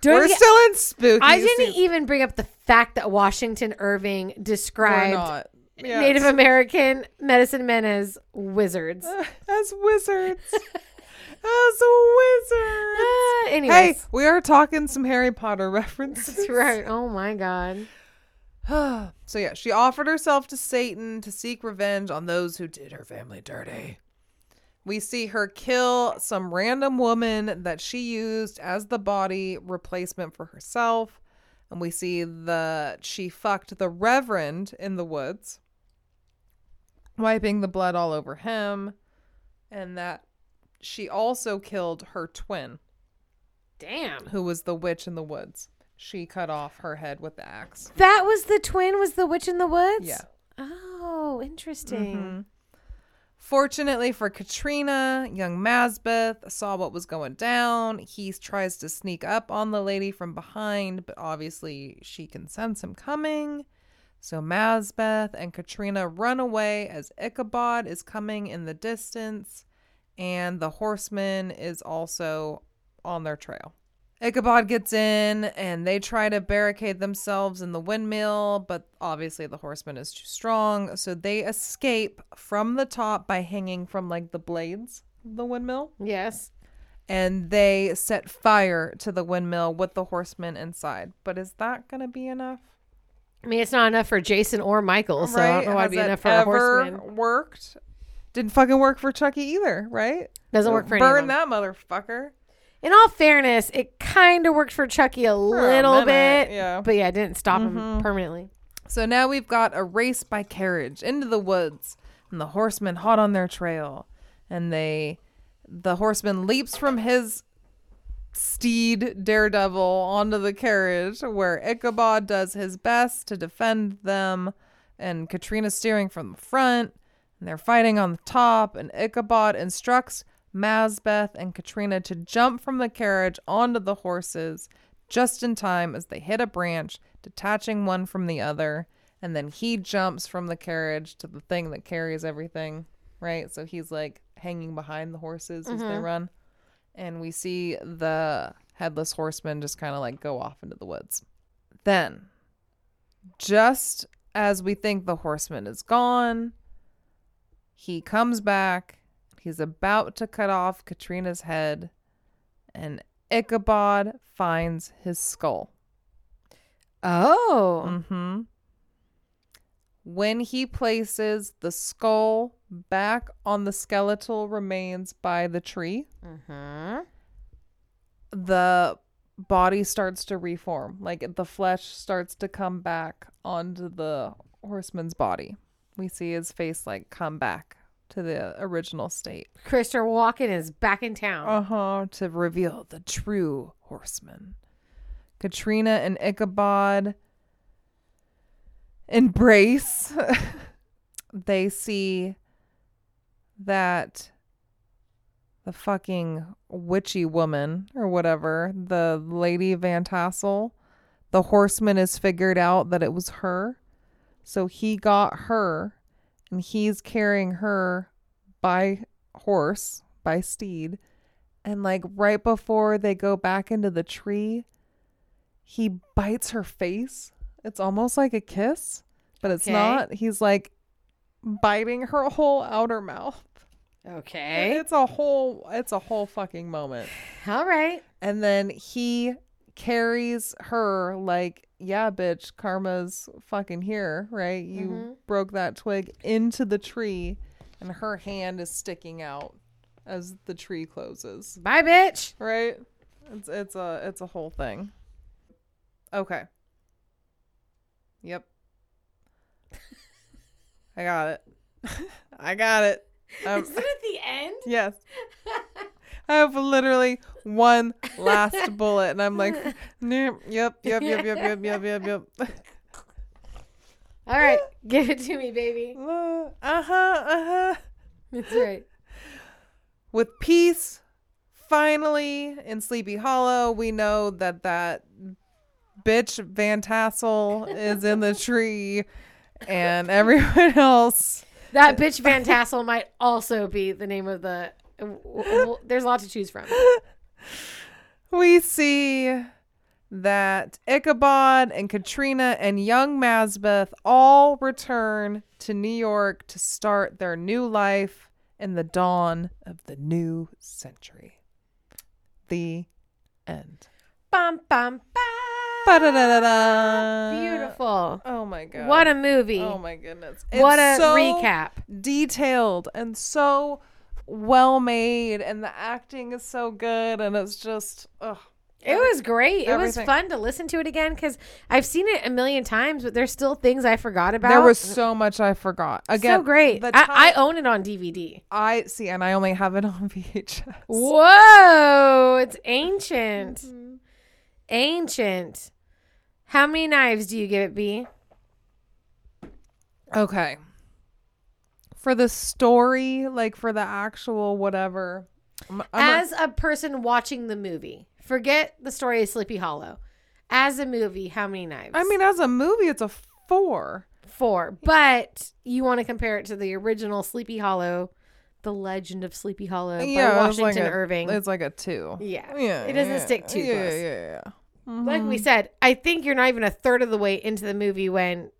Don't We're get- still in spooky. I didn't season. even bring up the fact that Washington Irving described. Native American medicine men as wizards. as wizards. as a wizard. Ah, hey, anyways, we are talking some Harry Potter references. that's right. Oh my god. so yeah, she offered herself to Satan to seek revenge on those who did her family dirty. We see her kill some random woman that she used as the body replacement for herself. And we see the she fucked the reverend in the woods, wiping the blood all over him, and that she also killed her twin, Damn. who was the witch in the woods. She cut off her head with the axe. That was the twin. Was the witch in the woods? Yeah. Oh, interesting. Mhm. Fortunately for Katrina, young Masbath saw what was going down. He tries to sneak up on the lady from behind, but obviously she can sense him coming. So Masbath and Katrina run away as Ichabod is coming in the distance, and the horseman is also on their trail. Ichabod gets in and they try to barricade themselves in the windmill, but obviously the horseman is too strong. So they escape from the top by hanging from like the blades of the windmill. Yes. And they set fire to the windmill with the horseman inside. But is that going to be enough? I mean, it's not enough for Jason or Michael, so I don't know why it'd be enough for a ever horseman. worked? Didn't fucking work for Chucky either, right? Doesn't work for any Burn them. that motherfucker. In all fairness, it kind of worked for Chucky a a little minute, bit, yeah. but yeah, it didn't stop him mm-hmm. permanently. So now we've got a race by carriage into the woods, and the horsemen hot on their trail. And they, the horseman leaps from his steed Daredevil onto the carriage, where Ichabod does his best to defend them, and Katrina's steering from the front, and they're fighting on the top. And Ichabod instructs Masbath and Katrina to jump from the carriage onto the horses just in time as they hit a branch, detaching one from the other. And then he jumps from the carriage to the thing that carries everything, right? So he's like hanging behind the horses as they mm-hmm. run. And we see the headless horseman just kind of like go off into the woods. Then, just as we think the horseman is gone, he comes back. He's about to cut off Katrina's head, and Ichabod finds his skull. Oh, hmm When he places the skull back on the skeletal remains by the tree, mm-hmm. the body starts to reform. Like the flesh starts to come back onto the horseman's body. We see his face like come back to the original state. Christopher Walken is back in town. Uh huh. To reveal the true horseman. Katrina and Ichabod embrace, they see that the fucking witchy woman or whatever, the Lady Van Tassel, the horseman has figured out that it was her. So he got her and he's carrying her by horse, by steed. And like right before they go back into the tree, he bites her face. It's almost like a kiss, but it's Okay. not. He's like biting her whole outer mouth. Okay. It's a whole it's a whole fucking moment. All right. And then he carries her like, yeah, bitch, karma's fucking here, right? You Mhm. broke that twig into the tree and her hand is sticking out as the tree closes. Bye, bitch. Right? It's it's a it's a whole thing. Okay. Yep. I got it. I got it. Um, Is it at the end? Yes. I have literally one last bullet, and I'm like, nope, yep, yep, yep, yep, yep, yep, yep, yep. All right. Give it to me, baby. Uh huh, uh huh. That's right. With peace, finally in Sleepy Hollow, we know that that bitch Van Tassel is in the tree, and everyone else. That bitch Van Tassel might also be the name of the. There's a lot to choose from. we see that Ichabod and Katrina and young Masbath all return to New York to start their new life in the dawn of the new century. The end. Bum bum bum. Ba-da-da-da-da. Beautiful. Oh my god. What a movie. Oh my goodness. what a so recap. Detailed and so well made and the acting is so good and it's just ugh. It was great. It was fun to listen to it again because I've seen it a million times, but there's still things I forgot about. There was so much I forgot. Again, so great. The I, time- I own it on DVD. I see, and I only have it on VHS. Whoa, it's ancient. Mm-hmm. Ancient. How many knives do you give it, B? Okay. For the story, like for the actual whatever. I'm, I'm As a person watching the movie, forget the story of Sleepy Hollow. As a movie, how many knives? I mean, as a movie, it's a four. four. But you want to compare it to the original Sleepy Hollow, The Legend of Sleepy Hollow by yeah, it's Washington like a, Irving. It's like a two. yeah. Yeah, It doesn't yeah, stick too yeah, close. Yeah, yeah, yeah. Like we mm-hmm. said, I think you're not even a third of the way into the movie when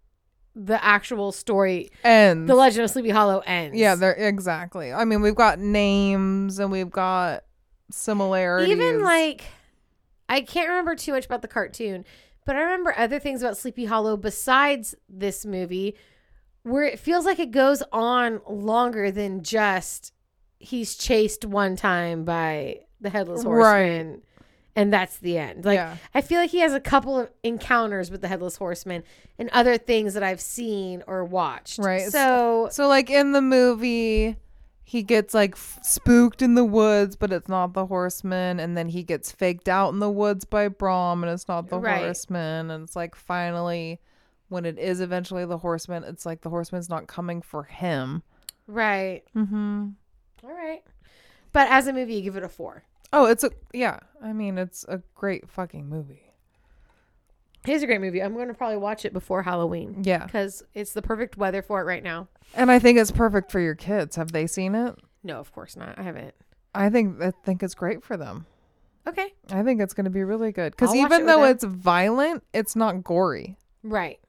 the actual story, And The Legend of Sleepy Hollow, ends. yeah, they're exactly. I mean, we've got names and we've got similarities. even like I can't remember too much about the cartoon, but I remember other things about Sleepy Hollow besides this movie where it feels like it goes on longer than just he's chased one time by the headless horseman and that's the end. Like Yeah. I feel like he has a couple of encounters with the headless horseman and other things that I've seen or watched. Right. So So like in the movie, he gets like f- spooked in the woods, but it's not the horseman, and then he gets faked out in the woods by Brom, and it's not the Right. horseman, and it's like finally, when it is eventually the horseman, it's like the horseman's not coming for him. right. Mm-hmm. All right. But as a movie, you give it a four. Oh, it's a yeah. I mean, it's a great fucking movie. It's a great movie. I'm going to probably watch it before Halloween Yeah, because it's the perfect weather for it right now. and I think it's perfect for your kids. Have they seen it? No, of course not. I haven't. I think I think it's great for them. Okay. I think it's going to be really good because even it though it's violent, it's not gory. Right.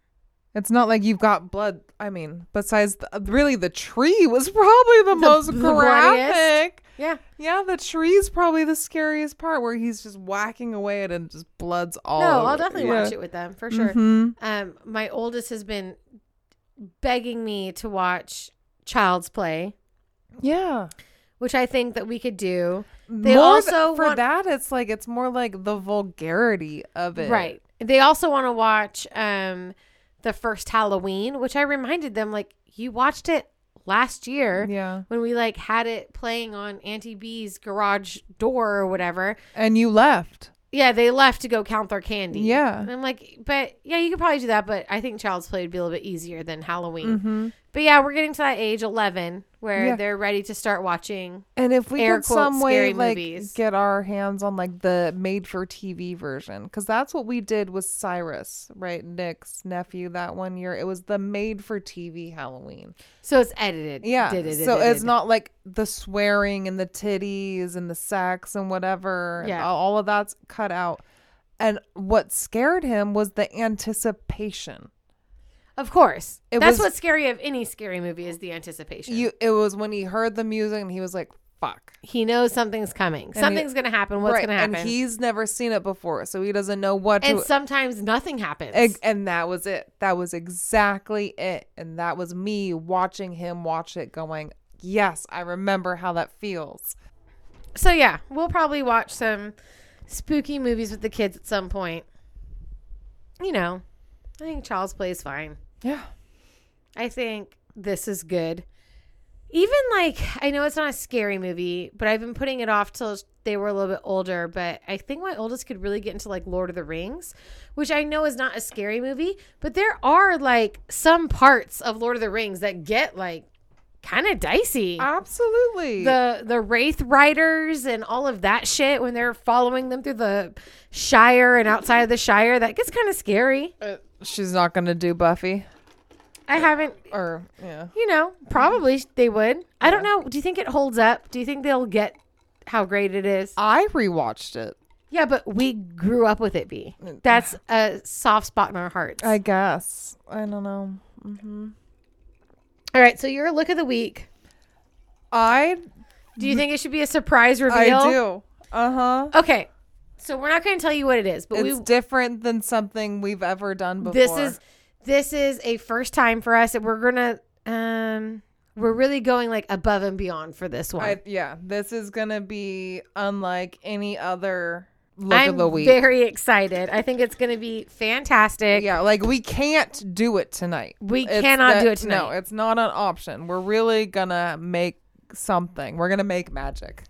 It's not like you've got blood. I mean, besides the, really the tree was probably the, most the bloodiest. graphic. Yeah. Yeah, the tree's probably the scariest part where he's just whacking away at it and just blood's all. no, over I'll definitely Yeah. watch it with them for sure. Mhm. Um, my oldest has been begging me to watch Child's Play, Yeah. which I think that we could do. They More also th- for want- that, it's like it's more like the vulgarity of it. Right. They also want to watch um the first Halloween, which I reminded them like you watched it last year. Yeah. when we like had it playing on Auntie B's garage door or whatever. And you left. Yeah, they left to go count their candy. Yeah. And I'm like, but yeah, you could probably do that, but I think Child's Play would be a little bit easier than Halloween. Mm-hmm. But yeah, we're getting to that age, 11, where Yeah. they're ready to start watching. And if we Air could some way like movies. get our hands on like the made for TV version, because that's what we did with Cyrus, right? Nick's nephew that one year. It was the made for TV Halloween. So it's edited. Yeah. So it's not like the swearing and the titties and the sex and whatever. Yeah. all of that's cut out. And what scared him was the anticipation. Of course. It That's was- what's scary of any scary movie is the anticipation. You it was when he heard the music and he was like, fuck. he knows something's coming. he- Something's going to happen. What's Right, going to happen? And he's never seen it before, so he doesn't know what and to sometimes nothing happens. Eg- and that was it. That was exactly it. And that was me watching him watch it going, Yes, I remember how that feels. so yeah, we'll probably watch some spooky movies with the kids at some point. You know, I think Child's Play is fine. Yeah. I think this is good. Even like I know it's not a scary movie, but I've been putting it off till they were a little bit older. But I think my oldest could really get into like Lord of the Rings, which I know is not a scary movie, but there are like some parts of Lord of the Rings that get like kind of dicey. Absolutely. the the wraith riders and all of that shit when they're following them through the Shire and outside of the Shire, that gets kind of scary. Uh, she's not going to do Buffy. I haven't Or, yeah. You know, probably they would. I don't know. Do you think it holds up? Do you think they'll get how great it is? I rewatched it. Yeah, but we grew up with it, B. That's a soft spot in our hearts. I guess. I don't know. hmm All right, so your look of the week. I Do you think it should be a surprise reveal? I do. Uh huh. Okay. So we're not going to tell you what it is, but It's we different than something we've ever done before. this is this is a first time for us and we're going to um we're really going like above and beyond for this one. I, yeah, this is gonna be unlike any other look I'm of the week. very excited. I think it's going to be fantastic. yeah, like we can't do it tonight. We It's cannot that- do it tonight. No, it's not an option. We're really gonna make something. We're gonna make magic.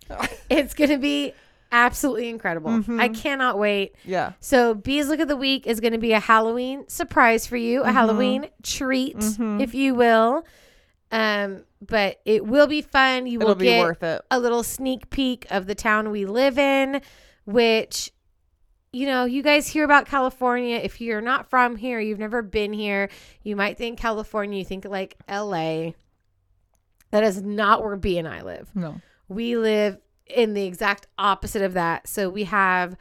It's going to be absolutely incredible. Mm-hmm. I cannot wait. yeah. So, Bee's Look of the Week is going to be a Halloween surprise for you, a Mm-hmm. Halloween treat, if you will. Um, but it will be fun. You will It'll be get worth it. a little sneak peek of the town we live in, which you know, you guys hear about California. If you're not from here, you've never been here, you might think California, you think like LA. That is not where B and I live. No. We live in the exact opposite of that. So we have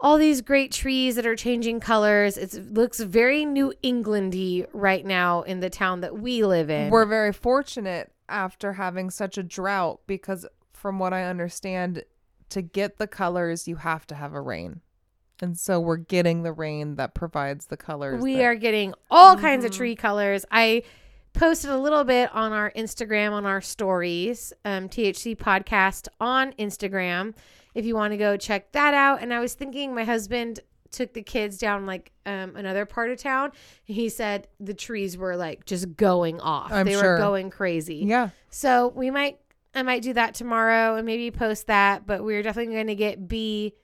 all these great trees that are changing colors. It looks very New Englandy right now in the town that we live in. We're very fortunate after having such a drought because from what I understand, to get the colors you have to have a rain. And so we're getting the rain that provides the colors. we that- are getting all kinds of mm-hmm. tree colors. I posted a little bit on our Instagram on our stories, um, THC podcast on Instagram. If you want to go check that out. And I was thinking, my husband took the kids down like um, another part of town. He said the trees were like just going off. I'm they were going crazy. Yeah. So we might, I might do that tomorrow and maybe post that. But we're definitely going to get B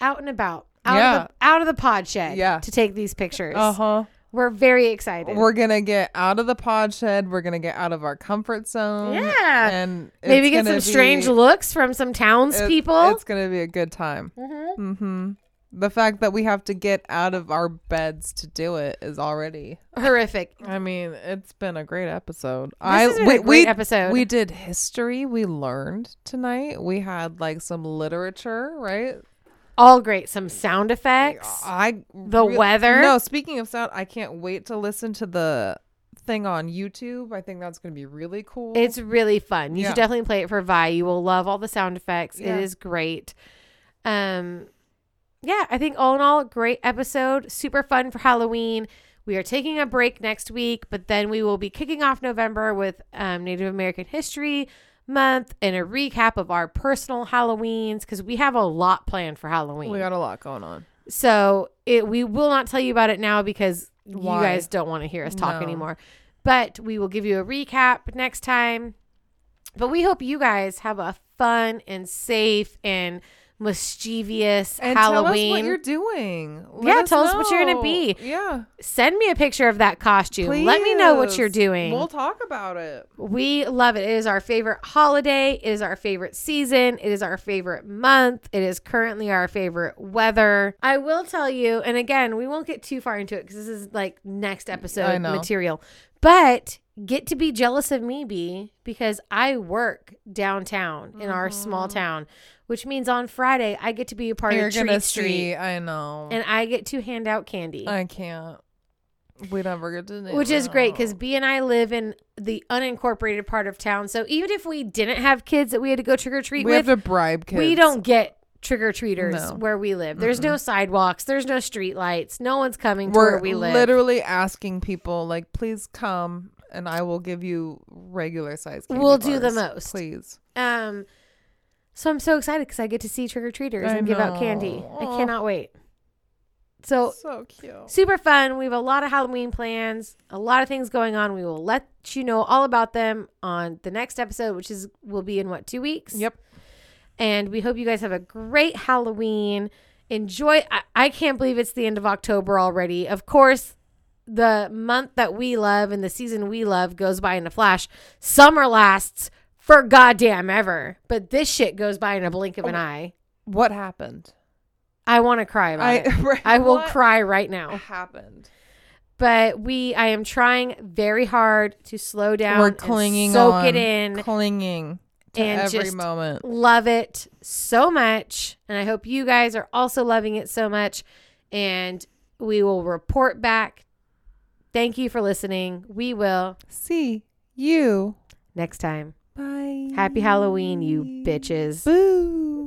out and about. Out Yeah. of the out of the pod shed Yeah. to take these pictures. Uh-huh. We're very excited. We're gonna get out of the pod shed. We're gonna get out of our comfort zone. Yeah. and Maybe get some strange looks from some townspeople. It's gonna be a good time. Mhm. Mm-hmm. The fact that we have to get out of our beds to do it is already. Horrific. I mean, it's been a great episode. This I has we, a great we, episode. We did history. We learned tonight. We had like some literature, right? All great. Some sound effects. I The re- weather. No, speaking of sound, I can't wait to listen to the thing on YouTube. I think that's going to be really cool. It's really fun. You Yeah. should definitely play it for Vi. You will love all the sound effects. Yeah. It is great. Um, yeah, I think all in all, great episode. Super fun for Halloween. We are taking a break next week, but then we will be kicking off November with um, Native American History Month and a recap of our personal Halloweens because we have a lot planned for Halloween. we got a lot going on. So it we will not tell you about it now because Why? you guys don't want to hear us talk No. anymore. But we will give you a recap next time. But we hope you guys have a fun and safe and mischievous And tell us Halloween. what you're doing. Let Yeah, tell us what you're gonna be. Yeah. Send me a picture of that costume. Let me know what you're doing. We'll talk about it. We love it. It is our favorite holiday. It is our favorite season. It is our favorite month. It is currently our favorite weather. I will tell you, and again, we won't get too far into it because this is like next episode know. material. But get to be jealous of me, B, because I work downtown in our small Mm-hmm. town, which means on Friday I get to be a part You're of Treat Street. I know. and I get to hand out candy. I can't. We never get to do which is great because. B and I live in the unincorporated part of town. So even if we didn't have kids that we had to go trick or treat we with, have to bribe kids. we don't get trick or treaters No. where we live. There's no sidewalks. There's no street lights. No one's coming to We're where we live. literally asking people like, please come, and I will give you regular size. candy We'll do the bars, most. please. um, so I'm so excited because I get to see trick or treaters and give out candy. know. I cannot wait. So So cute. super fun. We have a lot of Halloween plans, a lot of things going on. We will let you know all about them on the next episode, which is will be in what two weeks. Yep. And we hope you guys have a great Halloween. Enjoy. I, I can't believe it's the end of October already. Of course, the month that we love and the season we love goes by in a flash. Summer lasts for goddamn ever, but this shit goes by in a blink of an oh. eye. What happened? I want to cry about I it. right, I will cry right now. Happened. But we, I am trying very hard to slow down. We're and clinging soak on, it in, clinging to and every just moment. love it so much. And I hope you guys are also loving it so much. And we will report back. Thank you for listening. We will See you. next time. Bye. Happy Halloween, you bitches. Boo.